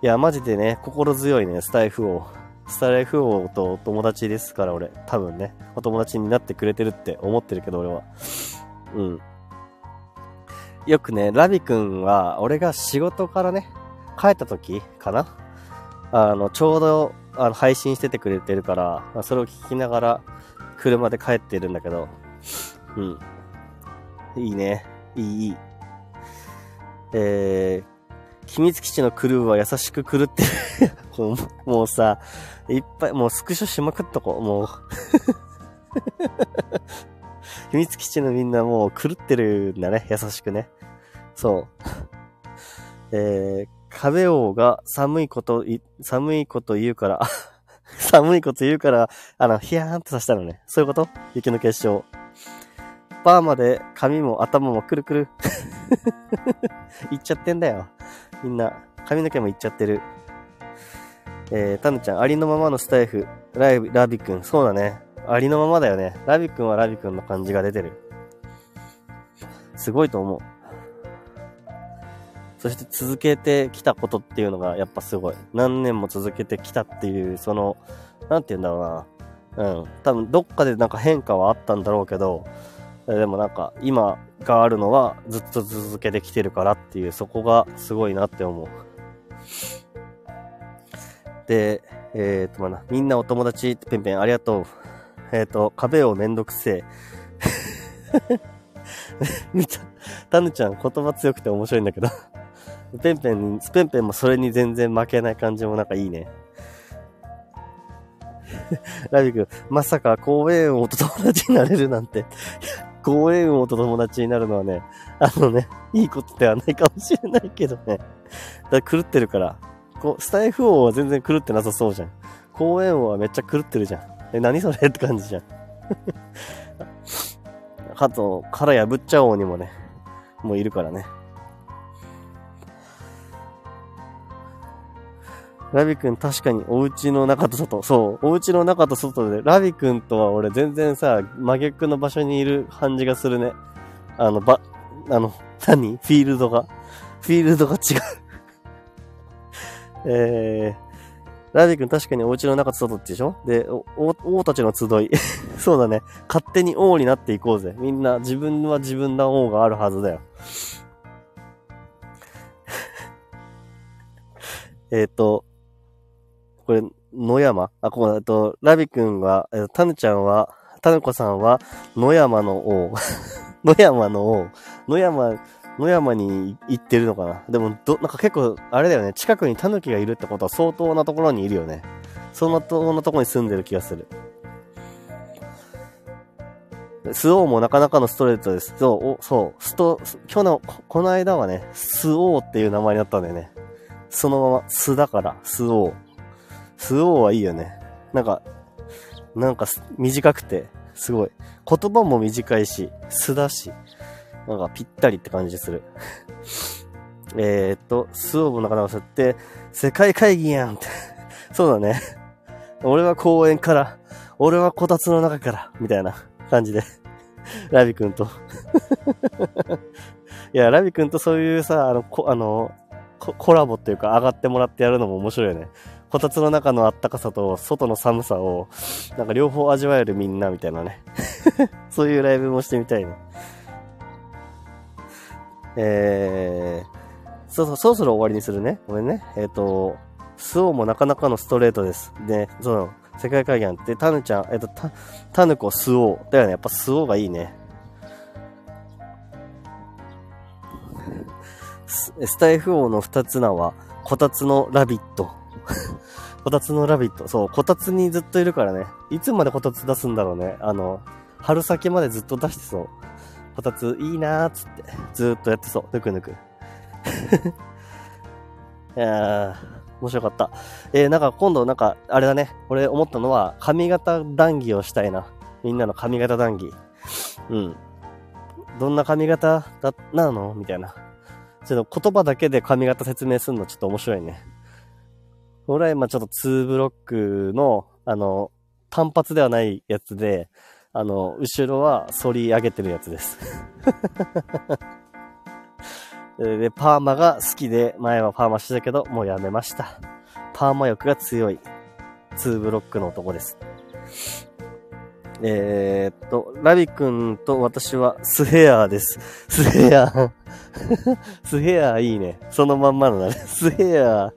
S1: いや、マジでね、心強いね、スタイフ王。スタイフ王とお友達ですから、俺。多分ね、お友達になってくれてるって思ってるけど、俺は。うん。よくね、ラビ君は、俺が仕事からね、帰った時かな？あの、ちょうど、あの、配信しててくれてるから、それを聞きながら、車で帰ってるんだけど、うん。いいね。いい、いい。えー、秘密基地のクルーは優しく狂ってる もうさ、いっぱい、もうスクショしまくっとこう、もう秘密基地のみんなもう狂ってるんだね、優しくね。そう。えー、壁王が寒いこと、寒いこと言うから、寒いこと言うから、あの、ヒヤーンとさせたのね。そういうこと？雪の結晶。パーマで髪も頭もくるくる。いっちゃってんだよ。みんな、髪の毛もいっちゃってる。えー、タヌちゃん、ありのままのスタイフ、ライ、ラビくん。そうだね。ありのままだよね。ラビくんはラビくんの感じが出てる。すごいと思う。そして続けてきたことっていうのがやっぱすごい。何年も続けてきたっていう、その、なんて言うんだろうな。うん。多分どっかでなんか変化はあったんだろうけど、でもなんか今があるのはずっと続けてきてるからっていう、そこがすごいなって思う。で、えっ、と、まあ、みんなお友達ってペンペンありがとう。えっ、と、壁をめんどくせえ。見た。タヌちゃん言葉強くて面白いんだけどペンペン、スペンペンもそれに全然負けない感じもなんかいいね。ラビ君、まさか公園王と友達になれるなんて。公園王と友達になるのはね、あのね、いいことではないかもしれないけどね。だ狂ってるから。こう、スタイフ王は全然狂ってなさそうじゃん。公園王はめっちゃ狂ってるじゃん。え、何それって感じじゃん。あと、殻破っちゃおうにもね、もういるからね。ラビ君確かにお家の中と外。そう。お家の中と外で、ラビ君とは俺全然さ、真逆の場所にいる感じがするね。あの、ば、あの、何？フィールドが？フィールドが違う えー、ラビ君確かにお家の中と外ってでしょ？で、王たちの集い。そうだね。勝手に王になっていこうぜ。みんな自分は自分の王があるはずだよ。えっと、これ、野山？あ、ここ、えっと、ラビ君は、えっと、タヌちゃんは、タヌコさんは、野山の王。野山の王。野山、野山に行ってるのかな？でも、ど、なんか結構、あれだよね。近くにタヌキがいるってことは相当なところにいるよね。そのと、のところに住んでる気がする。スオーもなかなかのストレートです。そう、そう、スト、今日の、この間はね、スオーっていう名前になったんだよね。そのまま、スだから、スオー。スオーはいいよね。なんか、なんか短くて、すごい。言葉も短いし、素だし、なんかぴったりって感じする。えーっと、スオーもなかなかそうやって、世界会議やんって。そうだね。俺は公園から、俺はこたつの中から、みたいな感じで。ラビ君と。いや、ラビ君とそういうさ、あの、こあのコラボっていうか上がってもらってやるのも面白いよね。こたつの中のあったかさと外の寒さを、なんか両方味わえるみんなみたいなね。そういうライブもしてみたいね。えー、そうそう、そろそろ終わりにするね。ごめんね。えっ、ー、と、スオもなかなかのストレートです。で、その、世界会議案って、タヌちゃん、えっと、た、タヌコ、スオ。だよね。やっぱスオがいいね。ススタイフ王の二つ名は、こたつのラビット。こたつのラビット。そう、こたつにずっといるからね。いつまでこたつ出すんだろうね。あの、春先までずっと出してそう。こたついいなーっつって、ずーっとやってそう。ぬくぬく。いやー、面白かった。えー、なんか今度なんか、あれだね。俺思ったのは、髪型談義をしたいな。みんなの髪型談義。うん。どんな髪型だ、なの？みたいな。ちょっと言葉だけで髪型説明するのちょっと面白いね。俺は今ちょっと2ブロックの、あの、単発ではないやつで、あの、後ろは反り上げてるやつです。で、パーマが好きで、前はパーマしてたけど、もうやめました。パーマ欲が強い、2ブロックの男です。えー、っと、ラビ君と私はスヘアーです。スヘアー。スヘアーいいね。そのまんまのだね。スヘアー。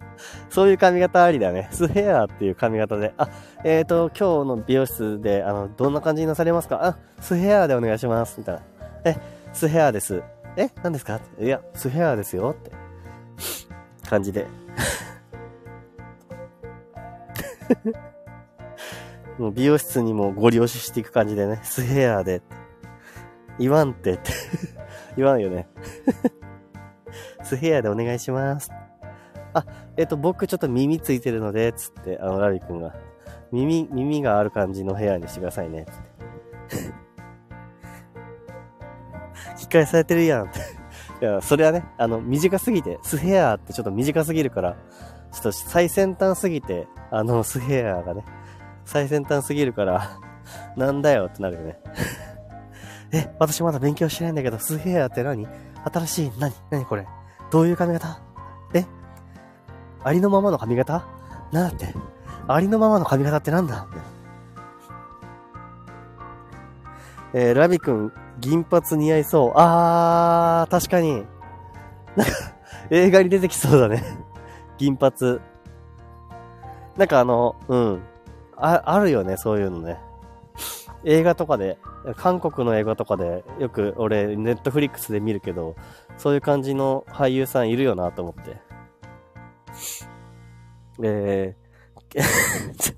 S1: そういう髪型ありだね。スヘアっていう髪型で。あ、えー、と、今日の美容室で、あの、どんな感じになされますか？あ、スヘアでお願いします。みたいな。え、スヘアです。え、何ですか？いや、スヘアですよ。って。感じで。もう美容室にもご利用ししていく感じでね、スヘアで。言わんてって 言わんよね スヘアでお願いします。あ、えっ、と、僕ちょっと耳ついてるので、つって、あの、ラビ君が。耳、耳がある感じのヘアにしてくださいね、つって。引き返されてるやんって。いや、それはね、あの、短すぎて、スヘアってちょっと短すぎるから、ちょっと最先端すぎて、あの、スヘアがね、最先端すぎるから、なんだよってなるよね。え、私まだ勉強してないんだけど、スヘアって何？新しい、何？何これ？どういう髪型？え？ありのままの髪型？なんだって。ありのままの髪型ってなんだ？えー、ラビ君、銀髪似合いそう。あー、確かに。なんか、映画に出てきそうだね。銀髪。なんかあの、うん。あ、あるよね、そういうのね。映画とかで、韓国の映画とかで、よく俺、ネットフリックスで見るけど、そういう感じの俳優さんいるよなと思って。えー、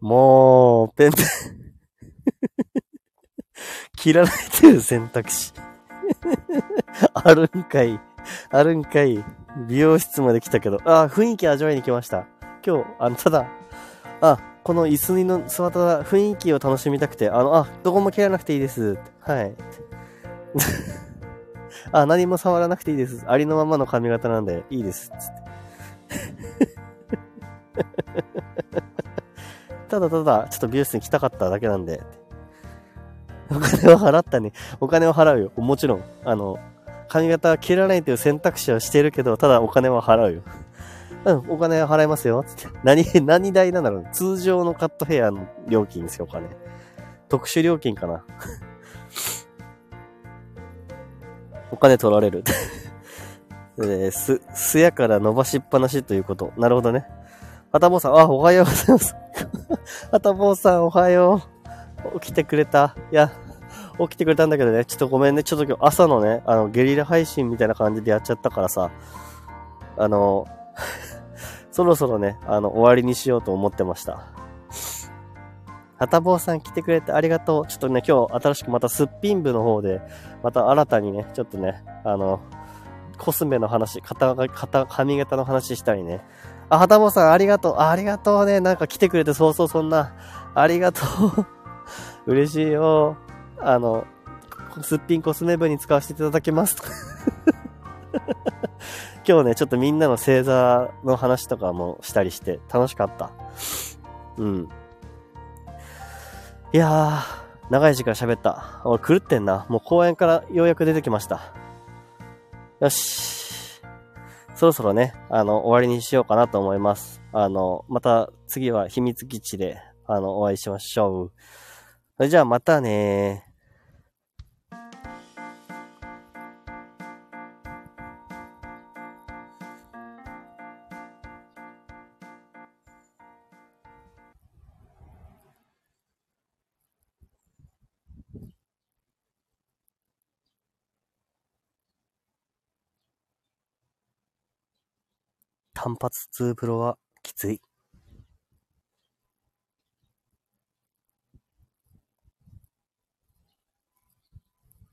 S1: もう、ペンペン切られてる選択肢あるんかい。あるんかい。美容室まで来たけど。あ、雰囲気味わいに来ました。今日、あの、ただ、あ、この椅子にの座った雰囲気を楽しみたくて、あの、あ、どこも切らなくていいです。はい。あ、何も触らなくていいです。ありのままの髪型なんでいいです。つっ。ただただ、ちょっと美容室に来たかっただけなんで。お金は払ったね。お金は払うよ。もちろん。あの、髪型は切らないという選択肢はしてるけど、ただお金は払うよ。うん、お金は払いますよ。つって。何、何代なんだろう。通常のカットヘアの料金ですよ、お金。特殊料金かな。お金取られる。えす、すやから伸ばしっぱなしということ。なるほどね。はたぼうさん、あ、おはようございます。はたぼうさん、おはよう。起きてくれた。いや、起きてくれたんだけどね、ちょっとごめんね。ちょっと今日朝のね、あの、ゲリラ配信みたいな感じでやっちゃったからさ、あの、そろそろね、あの、終わりにしようと思ってました。はたぼうさん来てくれてありがとう。ちょっとね、今日新しくまたすっぴん部の方で、また新たにね、ちょっとね、あの、コスメの話、肩、肩、髪型の話したりね。あ、はたぼうさんありがとう。あ、ありがとうね。なんか来てくれてそうそうそんな。ありがとう。嬉しいよ。あの、すっぴんコスメ部に使わせていただきます。今日ね、ちょっとみんなの星座の話とかもしたりして楽しかった。うん。いやー、長い時間喋った。俺狂ってんな。もう公園からようやく出てきました。よし。そろそろね、あの、終わりにしようかなと思います。あの、また次は秘密基地で、あの、お会いしましょう。それじゃあまたね単発2プロはきつい。